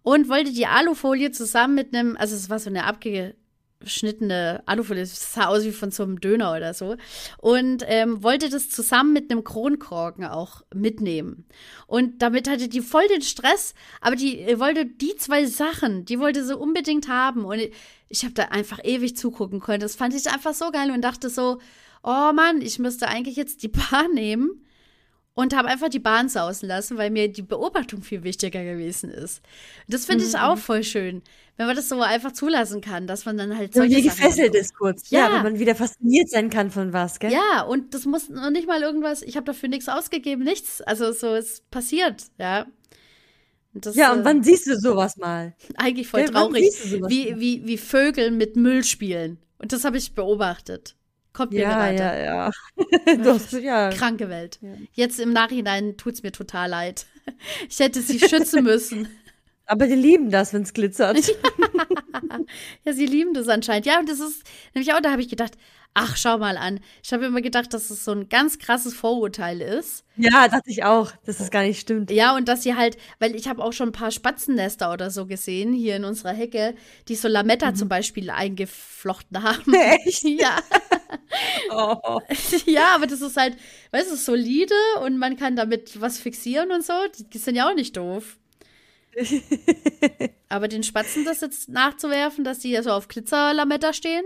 und wollte die Alufolie zusammen mit einem, also es war so eine abge geschnittene Alufolie, das sah aus wie von so einem Döner oder so. Und ähm, wollte das zusammen mit einem Kronkorken auch mitnehmen. Und damit hatte die voll den Stress, aber die äh, wollte die zwei Sachen, die wollte sie unbedingt haben. Und ich, ich habe da einfach ewig zugucken können. Das fand ich einfach so geil und dachte so, oh Mann, ich müsste eigentlich jetzt die Bahn nehmen und habe einfach die Bahn sausen lassen, weil mir die Beobachtung viel wichtiger gewesen ist. Das finde ich mhm. auch voll schön, wenn man das so einfach zulassen kann, dass man dann halt so wie gefesselt ist kurz. Ja. ja, wenn man wieder fasziniert sein kann von was, gell? Ja, und das muss noch nicht mal irgendwas, ich habe dafür nichts ausgegeben, nichts. Also so ist passiert, ja. Das, ja, und äh, wann siehst du sowas mal? Eigentlich voll ja, traurig, wie, wie, wie Vögel mit Müll spielen. Und das habe ich beobachtet. Kommt mir ja, gerade. Ja, ja, ja. ja. Kranke Welt. Ja. Jetzt im Nachhinein tut es mir total leid. Ich hätte sie schützen müssen. Aber die lieben das, wenn es glitzert. ja, sie lieben das anscheinend. Ja, und das ist nämlich auch, da habe ich gedacht, ach, schau mal an. Ich habe immer gedacht, dass es so ein ganz krasses Vorurteil ist. Ja, dachte ich auch, dass das gar nicht stimmt. Ja, und dass sie halt, weil ich habe auch schon ein paar Spatzennester oder so gesehen, hier in unserer Hecke, die so Lametta mhm. zum Beispiel eingeflochten haben. Echt? Ja. Oh. Ja, aber das ist halt, weißt du, solide und man kann damit was fixieren und so. Die sind ja auch nicht doof. aber den Spatzen das jetzt nachzuwerfen, dass die ja so auf Glitzerlametta stehen.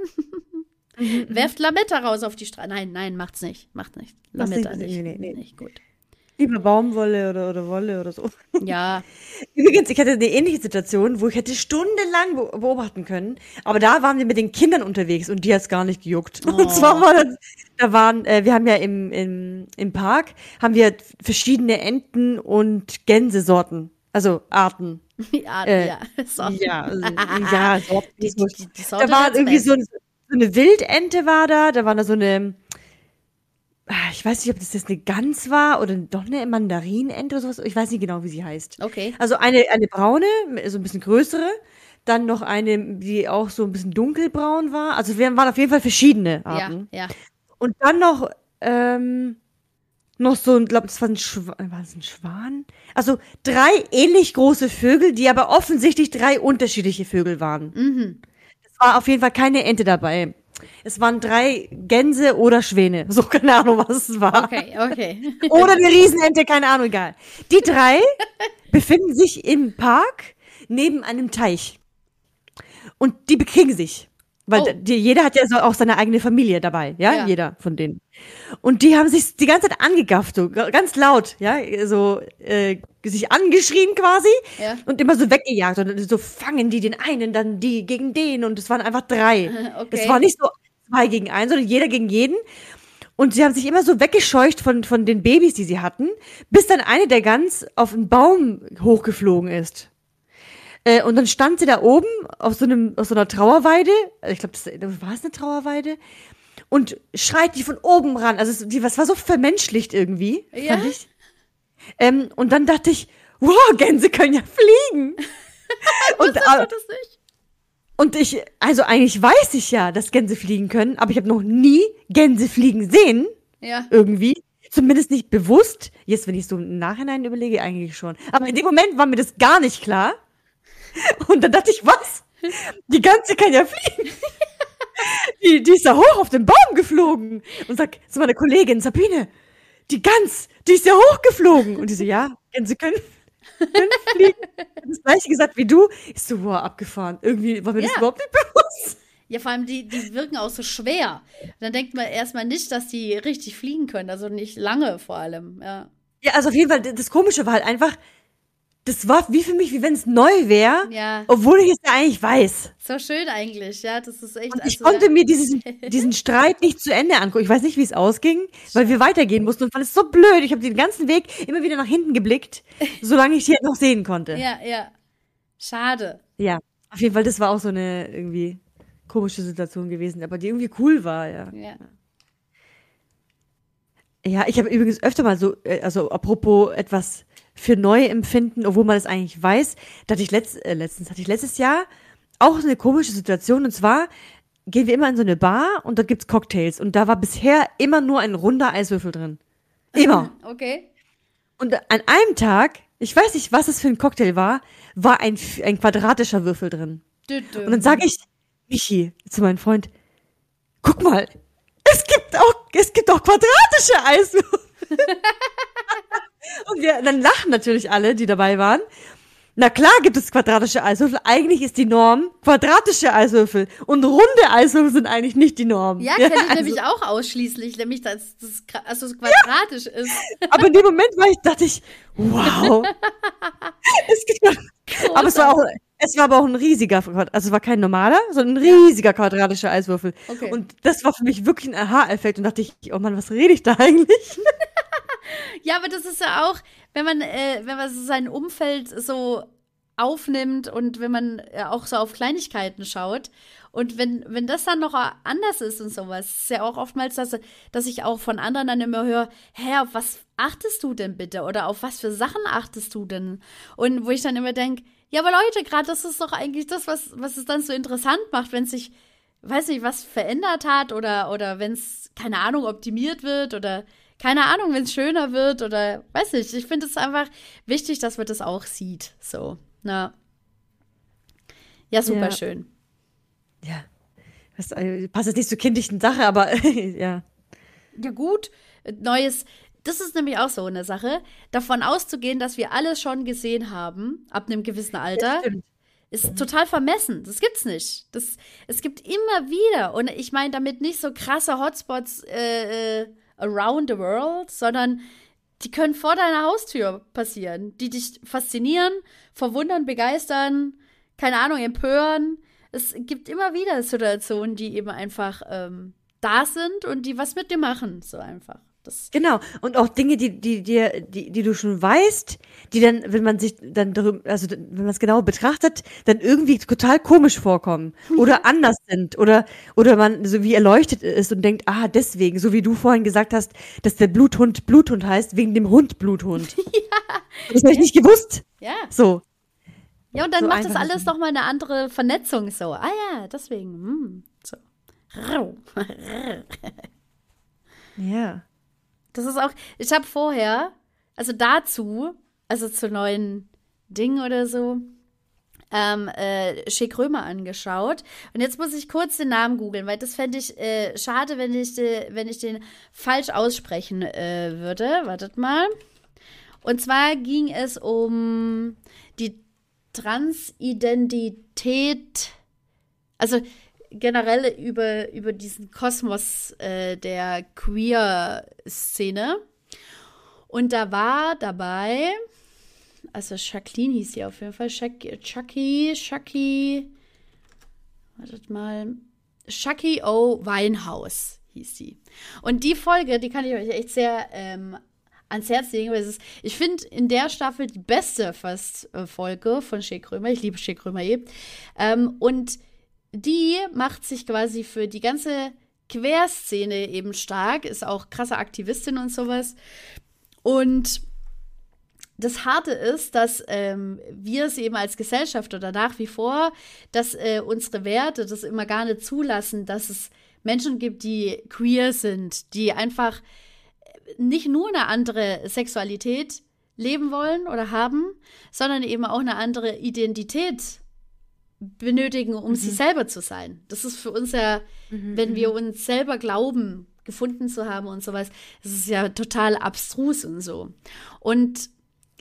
Werft Lametta raus auf die Straße. Nein, nein, macht's nicht. Macht nicht. Lametta nicht. Nee, nee, nee. Nicht gut. Lieber Baumwolle oder, oder Wolle oder so. Ja. Übrigens, ich hatte eine ähnliche Situation, wo ich hätte stundenlang beobachten können, aber da waren wir mit den Kindern unterwegs und die hat's gar nicht gejuckt. Oh. Und zwar war das, da waren, äh, wir haben ja im, im, im Park, haben wir verschiedene Enten und Gänsesorten, also Arten. Ja, äh, ja, Sorten. Ja, also, ja, Sorten. Die, die, die, Sorte da war irgendwie so, so eine Wildente war da, da war da so eine, ich weiß nicht, ob das jetzt eine Gans war oder doch eine Mandarinente oder sowas. Ich weiß nicht genau, wie sie heißt. Okay. Also eine, eine braune, so ein bisschen größere. Dann noch eine, die auch so ein bisschen dunkelbraun war. Also wir waren auf jeden Fall verschiedene Arten. Ja, ja. Und dann noch, ähm, noch so, ich glaube, das war ein, Schwan, war das ein Schwan? Also drei ähnlich große Vögel, die aber offensichtlich drei unterschiedliche Vögel waren. Mhm. Es war auf jeden Fall keine Ente dabei. Es waren drei Gänse oder Schwäne. So, keine Ahnung, was es war. Okay, okay. oder eine Riesenente, keine Ahnung, egal. Die drei befinden sich im Park neben einem Teich. Und die bekriegen sich. Weil oh. die, jeder hat ja so auch seine eigene Familie dabei, ja? ja? Jeder von denen. Und die haben sich die ganze Zeit angegafft, so ganz laut, ja, so äh, sich angeschrien quasi ja. und immer so weggejagt und so fangen die den einen, dann die gegen den und es waren einfach drei. Okay. Es war nicht so zwei gegen einen, sondern jeder gegen jeden. Und sie haben sich immer so weggescheucht von, von den Babys, die sie hatten, bis dann eine der Gans auf einen Baum hochgeflogen ist. Äh, und dann stand sie da oben auf so, einem, auf so einer Trauerweide. Ich glaube, das war es eine Trauerweide. Und schreit die von oben ran. Also, es, die, was war so vermenschlicht irgendwie, ja? fand ich. Ähm, und dann dachte ich, wow, Gänse können ja fliegen. und, äh, das nicht? Und ich, also eigentlich weiß ich ja, dass Gänse fliegen können, aber ich habe noch nie Gänse fliegen sehen. Ja. Irgendwie. Zumindest nicht bewusst. Jetzt, wenn ich so im Nachhinein überlege, eigentlich schon. Aber in dem Moment war mir das gar nicht klar. Und dann dachte ich, was? Die Gänse kann ja fliegen. die, die ist ja hoch auf den Baum geflogen. Und sag zu meiner Kollegin Sabine, die Gans, die ist ja hochgeflogen. Und die so, ja, Gänse können fliegen. Das gleiche gesagt wie du. Ich so, wow, abgefahren. Irgendwie war mir ja. das überhaupt nicht bewusst. Ja, vor allem, die, die wirken auch so schwer. dann denkt man erstmal nicht, dass die richtig fliegen können. Also nicht lange vor allem, ja. Ja, also auf jeden Fall, das Komische war halt einfach, das war wie für mich, wie wenn es neu wäre, ja. obwohl ich es ja eigentlich weiß. So schön eigentlich, ja, das ist echt. Und ich also, konnte ja. mir diesen, diesen Streit nicht zu Ende angucken. Ich weiß nicht, wie es ausging, weil wir weitergehen mussten und fand es so blöd. Ich habe den ganzen Weg immer wieder nach hinten geblickt, solange ich die halt noch sehen konnte. Ja, ja. Schade. Ja, auf jeden Fall, das war auch so eine irgendwie komische Situation gewesen, aber die irgendwie cool war, ja. Ja. Ja, ich habe übrigens öfter mal so, äh, also apropos etwas für neu empfinden, obwohl man es eigentlich weiß. Da hatte ich letzt, äh, letztens, hatte ich letztes Jahr auch eine komische Situation und zwar gehen wir immer in so eine Bar und da gibt's Cocktails und da war bisher immer nur ein runder Eiswürfel drin. Immer. Okay. Und an einem Tag, ich weiß nicht, was es für ein Cocktail war, war ein, ein quadratischer Würfel drin. Und dann sage ich, Michi, zu meinem Freund, guck mal, es gibt auch, es gibt auch quadratische Eiswürfel. Und wir, dann lachen natürlich alle, die dabei waren. Na klar gibt es quadratische Eiswürfel. Eigentlich ist die Norm quadratische Eiswürfel. Und runde Eiswürfel sind eigentlich nicht die Norm. Ja, kenne ich also, nämlich auch ausschließlich, nämlich dass das also quadratisch ja. ist. Aber in dem Moment war ich, dachte ich, wow. es gibt aber es war auch, es war aber auch ein riesiger, also es war kein normaler, sondern ein riesiger quadratischer Eiswürfel. Okay. Und das war für mich wirklich ein Aha-Effekt und dachte ich, oh Mann, was rede ich da eigentlich? ja, aber das ist ja auch, wenn man, äh, wenn man so sein Umfeld so aufnimmt und wenn man ja auch so auf Kleinigkeiten schaut und wenn, wenn das dann noch anders ist und sowas, ist ja auch oftmals, dass, dass ich auch von anderen dann immer höre, hä, auf was achtest du denn bitte oder auf was für Sachen achtest du denn? Und wo ich dann immer denke, ja, aber Leute, gerade das ist doch eigentlich das, was, was es dann so interessant macht, wenn sich weiß nicht, was verändert hat oder, oder wenn es, keine Ahnung, optimiert wird oder keine Ahnung, wenn es schöner wird oder weiß nicht. Ich finde es einfach wichtig, dass man das auch sieht. So, na. Ja, super ja. schön. Ja. Das äh, passt jetzt nicht zur kindlichen Sache, aber ja. Ja, gut. Neues. Das ist nämlich auch so eine Sache. Davon auszugehen, dass wir alles schon gesehen haben, ab einem gewissen Alter, ist total vermessen. Das gibt's nicht. Das, es gibt immer wieder, und ich meine damit nicht so krasse Hotspots äh, äh, around the world, sondern die können vor deiner Haustür passieren, die dich faszinieren, verwundern, begeistern, keine Ahnung, empören. Es gibt immer wieder Situationen, die eben einfach ähm, da sind und die was mit dir machen, so einfach. Das genau. Und auch Dinge, die, die, die, die, die du schon weißt, die dann, wenn man sich dann darüber, also wenn man es genau betrachtet, dann irgendwie total komisch vorkommen oder anders sind oder, oder man so wie erleuchtet ist und denkt, ah, deswegen, so wie du vorhin gesagt hast, dass der Bluthund Bluthund heißt, wegen dem Hund Bluthund. ja. Das habe ich nicht gewusst. Ja. So. Ja, und dann so macht das alles nochmal eine andere Vernetzung so. Ah ja, deswegen. Hm, so. ja. Das ist auch, ich habe vorher, also dazu, also zu neuen Dingen oder so, ähm, äh, Schick Römer angeschaut. Und jetzt muss ich kurz den Namen googeln, weil das fände ich äh, schade, wenn ich, de, wenn ich den falsch aussprechen äh, würde. Wartet mal. Und zwar ging es um die Transidentität, also generell über, über diesen Kosmos äh, der Queer-Szene. Und da war dabei, also Jacqueline hieß sie auf jeden Fall, Chucky, Chucky, wartet mal, Chucky O. Weinhaus hieß sie. Und die Folge, die kann ich euch echt sehr ähm, ans Herz legen, weil es ist, ich finde in der Staffel die beste fast Folge von Schick Römer. Ich liebe Schick Römer eh. Ähm, und die macht sich quasi für die ganze Querszene eben stark, ist auch krasse Aktivistin und sowas. Und das Harte ist, dass ähm, wir es eben als Gesellschaft oder nach wie vor, dass äh, unsere Werte das immer gar nicht zulassen, dass es Menschen gibt, die queer sind, die einfach nicht nur eine andere Sexualität leben wollen oder haben, sondern eben auch eine andere Identität benötigen, um mhm. sie selber zu sein. Das ist für uns ja, mhm. wenn wir mhm. uns selber glauben, gefunden zu haben und sowas, das ist ja total abstrus und so. Und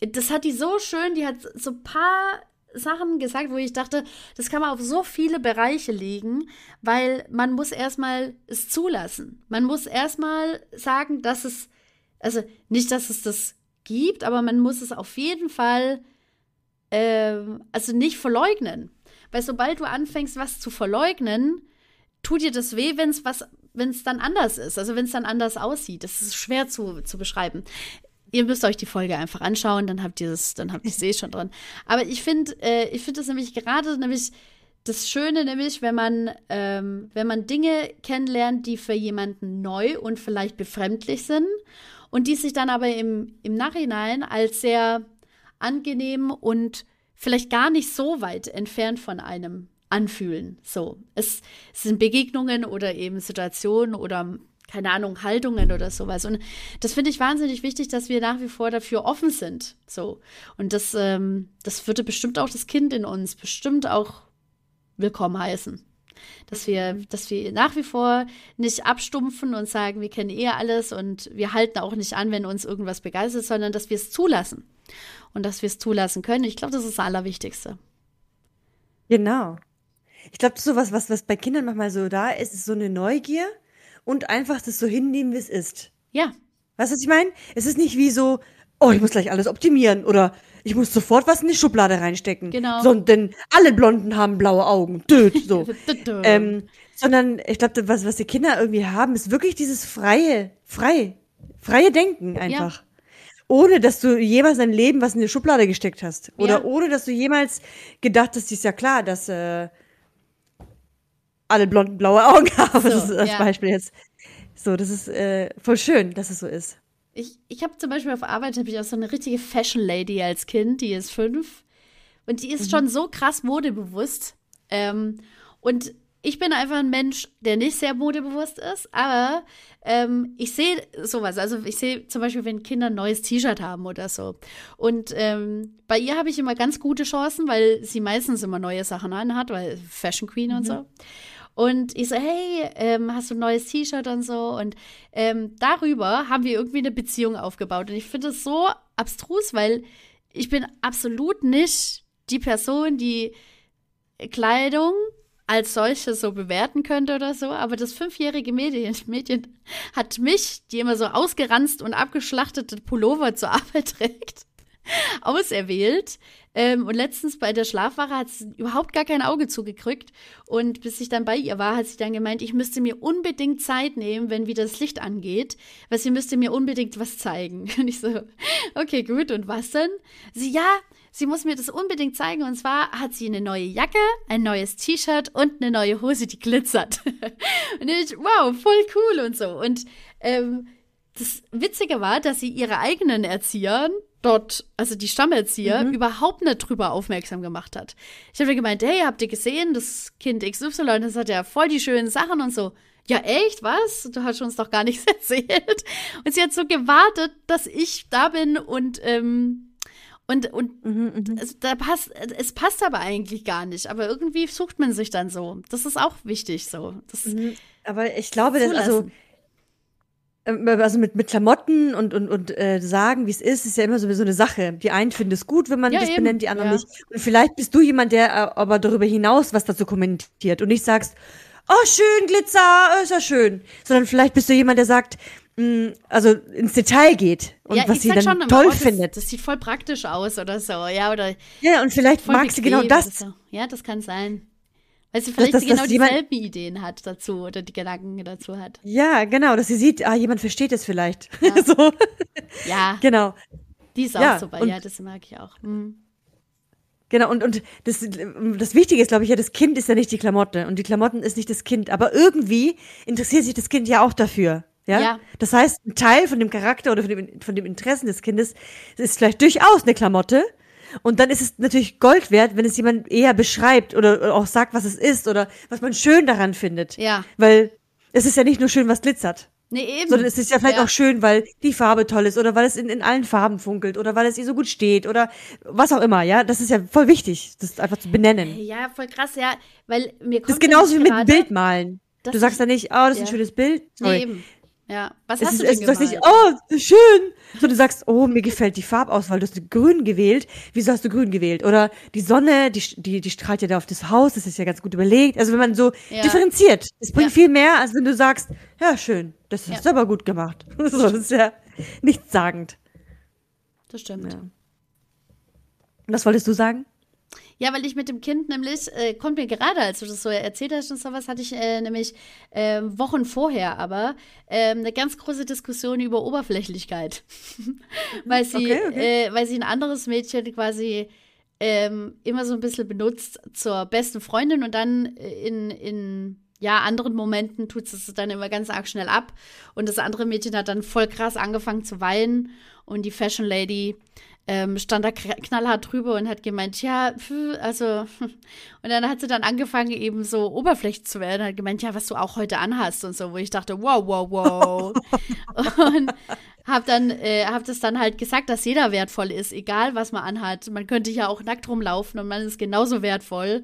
das hat die so schön, die hat so ein paar Sachen gesagt, wo ich dachte, das kann man auf so viele Bereiche legen, weil man muss erstmal es zulassen. Man muss erstmal sagen, dass es, also nicht, dass es das gibt, aber man muss es auf jeden Fall, äh, also nicht verleugnen. Weil sobald du anfängst, was zu verleugnen, tut dir das weh, wenn es was, wenn es dann anders ist, also wenn es dann anders aussieht. Das ist schwer zu, zu beschreiben. Ihr müsst euch die Folge einfach anschauen, dann habt ihr das, dann habt ihr es eh schon dran. Aber ich finde, äh, ich finde das nämlich gerade nämlich das Schöne, nämlich, wenn man, ähm, wenn man Dinge kennenlernt, die für jemanden neu und vielleicht befremdlich sind und die sich dann aber im, im Nachhinein als sehr angenehm und vielleicht gar nicht so weit entfernt von einem anfühlen. So, es, sind Begegnungen oder eben Situationen oder keine Ahnung, Haltungen oder sowas. Und das finde ich wahnsinnig wichtig, dass wir nach wie vor dafür offen sind. So. Und das, ähm, das würde bestimmt auch das Kind in uns bestimmt auch willkommen heißen. Dass wir, dass wir nach wie vor nicht abstumpfen und sagen, wir kennen eh alles und wir halten auch nicht an, wenn uns irgendwas begeistert, sondern dass wir es zulassen und dass wir es zulassen können. Ich glaube, das ist das Allerwichtigste. Genau. Ich glaube, so was, was, was bei Kindern manchmal so da ist, ist so eine Neugier und einfach das so hinnehmen, wie es ist. Ja. Weißt du, was ich meine? Es ist nicht wie so, oh, ich muss gleich alles optimieren oder ich muss sofort was in die Schublade reinstecken. Genau. Sondern alle Blonden haben blaue Augen. Död, so. ähm, sondern ich glaube, was, was die Kinder irgendwie haben, ist wirklich dieses freie, freie, freie Denken einfach. Ja ohne dass du jemals dein Leben was in die Schublade gesteckt hast. Oder ja. ohne dass du jemals gedacht hast, ist ja klar, dass äh, alle blonden blaue Augen haben. So, das ist das ja. Beispiel jetzt. So, das ist äh, voll schön, dass es so ist. Ich, ich habe zum Beispiel auf Arbeit habe ich auch so eine richtige Fashion Lady als Kind, die ist fünf. Und die ist mhm. schon so krass modebewusst. Ähm, und ich bin einfach ein Mensch, der nicht sehr modebewusst ist, aber ähm, ich sehe sowas. Also ich sehe zum Beispiel, wenn Kinder ein neues T-Shirt haben oder so. Und ähm, bei ihr habe ich immer ganz gute Chancen, weil sie meistens immer neue Sachen anhat, weil Fashion Queen mhm. und so. Und ich so, hey, ähm, hast du ein neues T-Shirt und so? Und ähm, darüber haben wir irgendwie eine Beziehung aufgebaut. Und ich finde es so abstrus, weil ich bin absolut nicht die Person, die Kleidung als solche so bewerten könnte oder so, aber das fünfjährige Mädchen, Mädchen hat mich, die immer so ausgeranzt und abgeschlachtete Pullover zur Arbeit trägt, auserwählt. Ähm, und letztens bei der Schlafwache hat sie überhaupt gar kein Auge zugekriegt. Und bis ich dann bei ihr war, hat sie dann gemeint, ich müsste mir unbedingt Zeit nehmen, wenn wieder das Licht angeht, weil sie müsste mir unbedingt was zeigen. Und ich so, okay, gut, und was denn? Sie, ja, sie muss mir das unbedingt zeigen. Und zwar hat sie eine neue Jacke, ein neues T-Shirt und eine neue Hose, die glitzert. und ich, wow, voll cool und so. Und ähm, das Witzige war, dass sie ihre eigenen Erziehern dort, also die Stammerzieher, mhm. überhaupt nicht drüber aufmerksam gemacht hat. Ich habe gemeint, hey, habt ihr gesehen, das Kind XY, das hat ja voll die schönen Sachen und so. Ja, echt? Was? Du hast uns doch gar nichts erzählt. Und sie hat so gewartet, dass ich da bin und ähm, und, und mhm, mhm, es, da passt, es passt aber eigentlich gar nicht. Aber irgendwie sucht man sich dann so. Das ist auch wichtig so. Das mhm. Aber ich glaube, dass, also, ähm, also mit, mit Klamotten und, und, und äh, sagen, wie es ist, ist ja immer so, so eine Sache. Die einen finden es gut, wenn man ja, das eben. benennt, die anderen ja. nicht. Und vielleicht bist du jemand, der äh, aber darüber hinaus was dazu kommentiert und nicht sagst, oh, schön, Glitzer, ist ja schön. Sondern vielleicht bist du jemand, der sagt, Mm, also ins Detail geht und ja, was sie dann schon, toll oh, das, findet. Das sieht voll praktisch aus oder so, ja, oder. Ja, und vielleicht mag sie genau das. So. Ja, das kann sein. Weil sie vielleicht das, das, genau dieselben Ideen hat dazu oder die Gedanken dazu hat. Ja, genau, dass sie sieht, ah, jemand versteht es vielleicht. Ja. so. ja. Genau. Die ist auch ja, super, ja, das mag ich auch. Mhm. Genau, und, und das, das Wichtige ist, glaube ich, ja, das Kind ist ja nicht die Klamotte und die Klamotten ist nicht das Kind. Aber irgendwie interessiert sich das Kind ja auch dafür. Ja? ja? Das heißt, ein Teil von dem Charakter oder von dem, von dem Interessen des Kindes ist vielleicht durchaus eine Klamotte. Und dann ist es natürlich Gold wert, wenn es jemand eher beschreibt oder auch sagt, was es ist oder was man schön daran findet. Ja. Weil es ist ja nicht nur schön, was glitzert. Nee, eben. Sondern es ist ja vielleicht ja. auch schön, weil die Farbe toll ist oder weil es in, in allen Farben funkelt oder weil es ihr so gut steht oder was auch immer, ja. Das ist ja voll wichtig, das einfach zu benennen. Ja, voll krass, ja. Weil mir kommt Das ist genauso wie mit einem Bild malen. Du sagst ja nicht, oh, das ist ja. ein schönes Bild. Nee, eben. Ja, was es hast ist, du denn gemalt? Du sagst nicht, oh, schön. So, du sagst, oh, mir gefällt die Farbauswahl, du hast grün gewählt. Wieso hast du grün gewählt? Oder die Sonne, die, die, die strahlt ja da auf das Haus, das ist ja ganz gut überlegt. Also wenn man so ja. differenziert, es bringt ja. viel mehr, als wenn du sagst, ja, schön, das hast du aber gut gemacht. so, das ist ja nichtssagend. Das stimmt. Ja. Was wolltest du sagen? Ja, weil ich mit dem Kind nämlich, äh, kommt mir gerade, als du das so erzählt hast und sowas, hatte ich äh, nämlich äh, Wochen vorher aber äh, eine ganz große Diskussion über Oberflächlichkeit. weil, sie, okay, okay. Äh, weil sie ein anderes Mädchen quasi ähm, immer so ein bisschen benutzt zur besten Freundin und dann in, in ja, anderen Momenten tut es dann immer ganz arg schnell ab. Und das andere Mädchen hat dann voll krass angefangen zu weinen. Und die Fashion Lady ähm, stand da knallhart drüber und hat gemeint, ja, pf, also, und dann hat sie dann angefangen, eben so oberflächlich zu werden, hat gemeint, ja, was du auch heute anhast und so, wo ich dachte, wow, wow, wow. und hab dann, äh, hab das dann halt gesagt, dass jeder wertvoll ist, egal was man anhat. Man könnte ja auch nackt rumlaufen und man ist genauso wertvoll.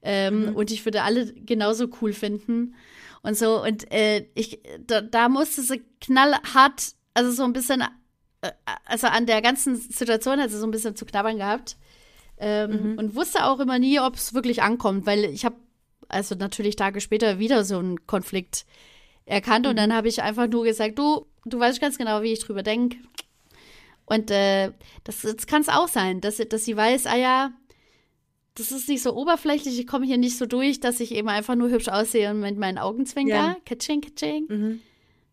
Ähm, mhm. Und ich würde alle genauso cool finden. Und so, und äh, ich, da, da musste sie knallhart, also so ein bisschen also an der ganzen Situation hat sie so ein bisschen zu knabbern gehabt. Ähm, mhm. Und wusste auch immer nie, ob es wirklich ankommt, weil ich habe also natürlich Tage später wieder so einen Konflikt erkannt mhm. und dann habe ich einfach nur gesagt, du, du weißt ganz genau, wie ich drüber denke. Und äh, das, das kann es auch sein, dass, dass sie weiß, ah ja, das ist nicht so oberflächlich, ich komme hier nicht so durch, dass ich eben einfach nur hübsch aussehe und mit meinen Augen zwinker. Ja. Katsching, katsching. Mhm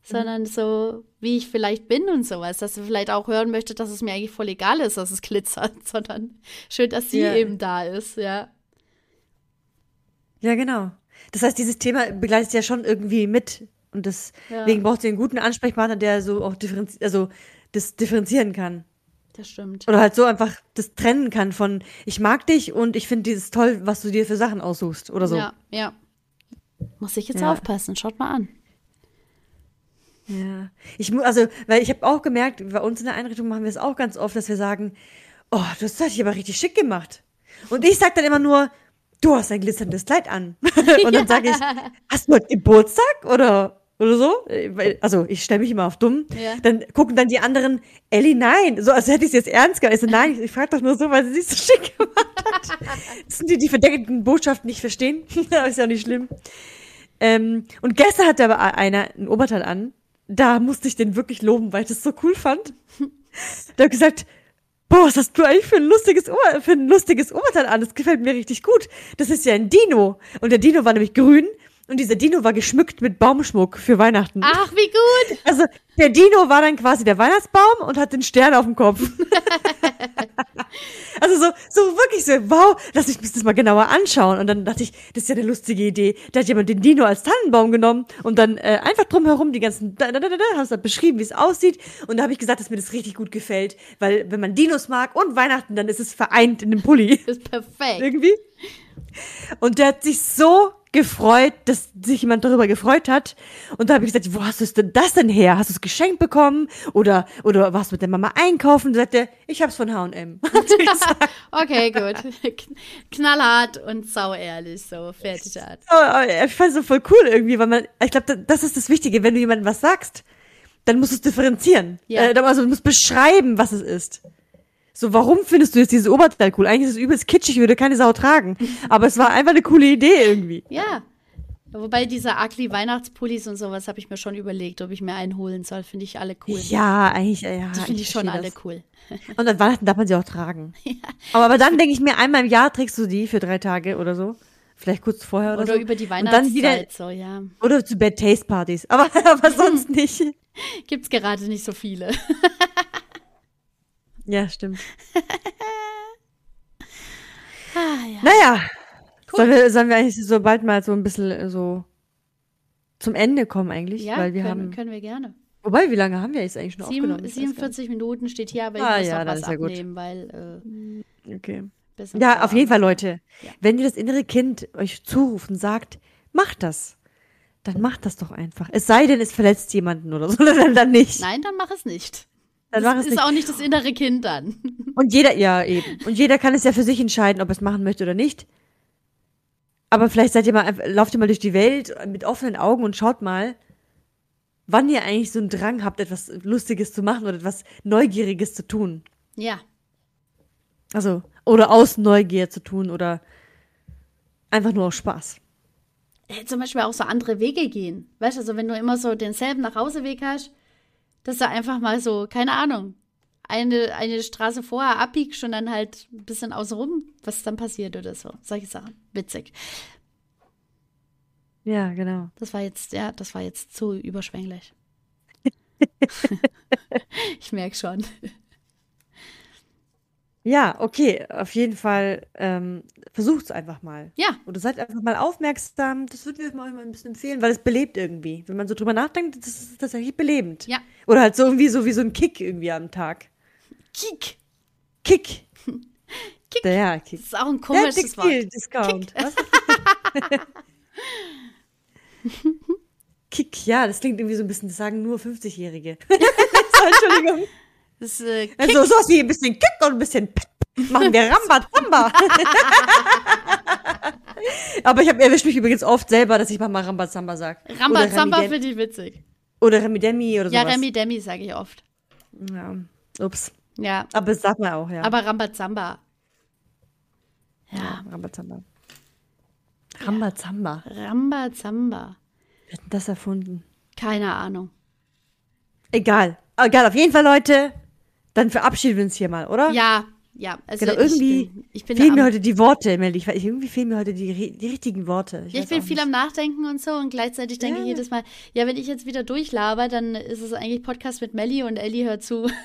sondern so, wie ich vielleicht bin und sowas, dass sie vielleicht auch hören möchte, dass es mir eigentlich voll egal ist, dass es glitzert, sondern schön, dass sie ja. eben da ist, ja. Ja, genau. Das heißt, dieses Thema begleitet ja schon irgendwie mit und deswegen ja. braucht sie einen guten Ansprechpartner, der so auch differenzi also das differenzieren kann. Das stimmt. Oder halt so einfach das trennen kann von ich mag dich und ich finde dieses toll, was du dir für Sachen aussuchst oder so. Ja, ja. Muss ich jetzt Ja. aufpassen. Schaut mal an. Ja. Ich mu also, weil ich habe auch gemerkt, bei uns in der Einrichtung machen wir es auch ganz oft, dass wir sagen, oh, das hast dich aber richtig schick gemacht. Und ich sag dann immer nur, du hast ein glitzerndes Kleid an. Und dann sage ich, hast du heute Geburtstag oder oder so? Also ich stelle mich immer auf dumm. Ja. Dann gucken dann die anderen, Ellie, nein, so als hätte ich es jetzt ernst gemeint. Ich so, nein, ich, ich frage doch nur so, weil sie sich so schick gemacht hat. Das sind die, die verdeckten Botschaften nicht verstehen. Ist ja nicht schlimm. Ähm, und gestern hatte aber einer ein Oberteil an. Da musste ich den wirklich loben, weil ich das so cool fand. Der hat gesagt, boah, was hast du eigentlich für ein lustiges, Ober für ein lustiges Oberteil an? Das gefällt mir richtig gut. Das ist ja ein Dino. Und der Dino war nämlich grün. Und dieser Dino war geschmückt mit Baumschmuck für Weihnachten. Ach, wie gut. Also der Dino war dann quasi der Weihnachtsbaum und hat den Stern auf dem Kopf. also so, so wirklich so, wow, lass mich das mal genauer anschauen. Und dann dachte ich, das ist ja eine lustige Idee. Da hat jemand den Dino als Tannenbaum genommen und dann äh, einfach drumherum die ganzen, da, da, da, da, da, hast du beschrieben, wie es aussieht. Und da habe ich gesagt, dass mir das richtig gut gefällt. Weil wenn man Dinos mag und Weihnachten, dann ist es vereint in dem Pulli. Das ist perfekt. Irgendwie. Und der hat sich so gefreut, dass sich jemand darüber gefreut hat. Und da habe ich gesagt, wo hast du denn das denn her? Hast du es geschenkt bekommen? Oder, oder warst du mit der Mama einkaufen? Und sagte, ich hab's von H&M. Okay, gut. Kn- Knallhart und sauehrlich, so fertig hat. Aber ich fand es so voll cool irgendwie, weil man, ich glaube, das ist das Wichtige, wenn du jemandem was sagst, dann musst du es differenzieren. Ja. Äh, also du musst beschreiben, was es ist. So, warum findest du jetzt dieses Oberteil cool? Eigentlich ist es übelst kitschig, würde keine Sau tragen. Aber es war einfach eine coole Idee irgendwie. Ja. Wobei diese ugly Weihnachtspullis und sowas habe ich mir schon überlegt, ob ich mir einen holen soll. Finde ich alle cool. Ja, eigentlich, äh, ja. Die finde ich schon alle das. cool. Und an Weihnachten darf man sie auch tragen. Aber, aber dann denke ich mir, einmal im Jahr trägst du die für drei Tage oder so. Vielleicht kurz vorher oder, Oder so. über die Und dann wieder, Weihnachtszeit, so, ja. oder zu Bad Taste Partys. Aber, aber sonst nicht. Gibt's gerade nicht so viele. Ja, stimmt. Ah, ja. Naja. Sollen, wir, sollen wir eigentlich so bald mal so ein bisschen äh, so zum Ende kommen eigentlich? Ja, Weil wir können, haben. können wir gerne. Wobei, wie lange haben wir jetzt eigentlich schon aufgenommen? Sieben, gar 47 Minuten steht hier, aber ich Ah, muss ja, noch was ist ja abnehmen, weil äh, nicht. Okay. Ja, auf jeden Fall. Leute. Ja. Wenn ihr das innere Kind euch zuruft und sagt, macht das, dann macht das doch einfach. Es sei denn, es verletzt jemanden oder so, dann, dann nicht. Nein, dann mach es nicht. Dann das ist nicht. auch nicht das innere Kind dann. Und jeder, ja, eben. Und jeder kann es ja für sich entscheiden, ob er es machen möchte oder nicht. Aber vielleicht seid ihr mal, einfach- lauft ihr mal durch die Welt mit offenen Augen und schaut mal, wann ihr eigentlich so einen Drang habt, etwas Lustiges zu machen oder etwas Neugieriges zu tun. Ja, Also, oder aus Neugier zu tun oder einfach nur aus Spaß. Äh, zum Beispiel auch so andere Wege gehen. Weißt du, also wenn du immer so denselben Nachhauseweg hast, dass du einfach mal so, keine Ahnung, eine, eine Straße vorher abbiegst und dann halt ein bisschen außenrum, was dann passiert oder so. Solche Sachen. Witzig. Ja, genau. Das war jetzt, ja, das war jetzt zu überschwänglich. ich merke schon. Ja, okay, auf jeden Fall ähm, versucht's einfach mal. Ja, Oder seid einfach mal aufmerksam. Das würden wir euch mal ein bisschen empfehlen, weil es belebt irgendwie. Wenn man so drüber nachdenkt, das ist tatsächlich belebend. Ja. Oder halt so irgendwie so wie so ein Kick irgendwie am Tag. Kick. Kick. Kick. Der Kick. Das ist auch ein komisches Wort. Textil-Discount. Was? Kick, ja, das klingt irgendwie so ein bisschen, das sagen nur 50-Jährige. so, Entschuldigung. Das, äh, Also sowas wie ein bisschen Kick und ein bisschen Pep. Machen wir Ramba Zamba. Aber ich habe erwischt mich übrigens oft selber, dass ich manchmal Ramba Zamba sag. Ramba Zamba finde ich witzig. Oder Remi Demi oder Ja, sowas. Remi Demi sage ich oft. Ja, ups. Ja, Aber das sagt man auch, ja. aber Rambazamba. ja, Rambazamba. Rambazamba. Rambazamba. Wer hat denn das erfunden? Keine Ahnung. Egal. Egal, auf jeden Fall, Leute. Dann verabschieden wir uns hier mal, oder? Ja, ja. Also Genau, irgendwie ich bin, ich bin, fehlen mir heute die Worte, Melly. Ich, weiß- irgendwie fehlen mir heute die, die richtigen Worte. ich weiß bin auch viel am Nachdenken und so und gleichzeitig denke Ja. ich jedes Mal, ja, wenn ich jetzt wieder durchlaber, dann ist es eigentlich Podcast mit Melli und Ellie hört zu.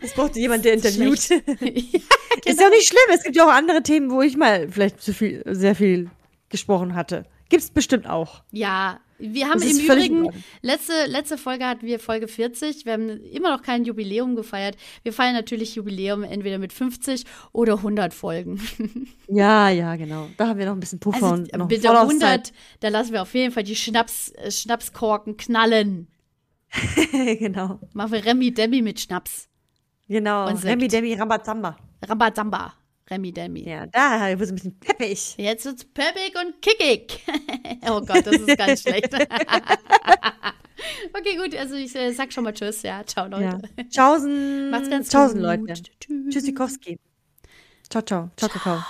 Es brauchte jemand, der interviewt. Ja, Ist ja auch nicht schlimm. Es gibt ja auch andere Themen, wo ich mal vielleicht zu viel, sehr viel gesprochen hatte. Gibt's bestimmt auch. ja, Wir haben im Übrigen, letzte, letzte Folge hatten wir Folge 40. Wir haben immer noch kein Jubiläum gefeiert. Wir feiern natürlich Jubiläum entweder mit 50 oder 100 Folgen. Ja, ja, genau. Da haben wir noch ein bisschen Puffer also, und noch Mit der 100, da lassen wir auf jeden Fall die Schnaps, äh, Schnapskorken knallen. genau. Machen wir Remi Demi mit Schnaps. Genau. Remi Demi Rambazamba. Rambazamba. Remi Demi. Ja, da wird es ein bisschen peppig. Jetzt wird es peppig und kickig. oh Gott, das ist ganz schlecht. okay, gut, also ich äh, sag schon mal Tschüss. Ja, ciao, Leute. Ja. Tschaußen. Macht's ganz Tschaußen, Leute. Tschüss. Tschüssikowski. Ciao, ciao. Ciao, ciao. ciao.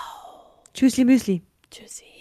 Tschüssli, Müsli. Tschüssi.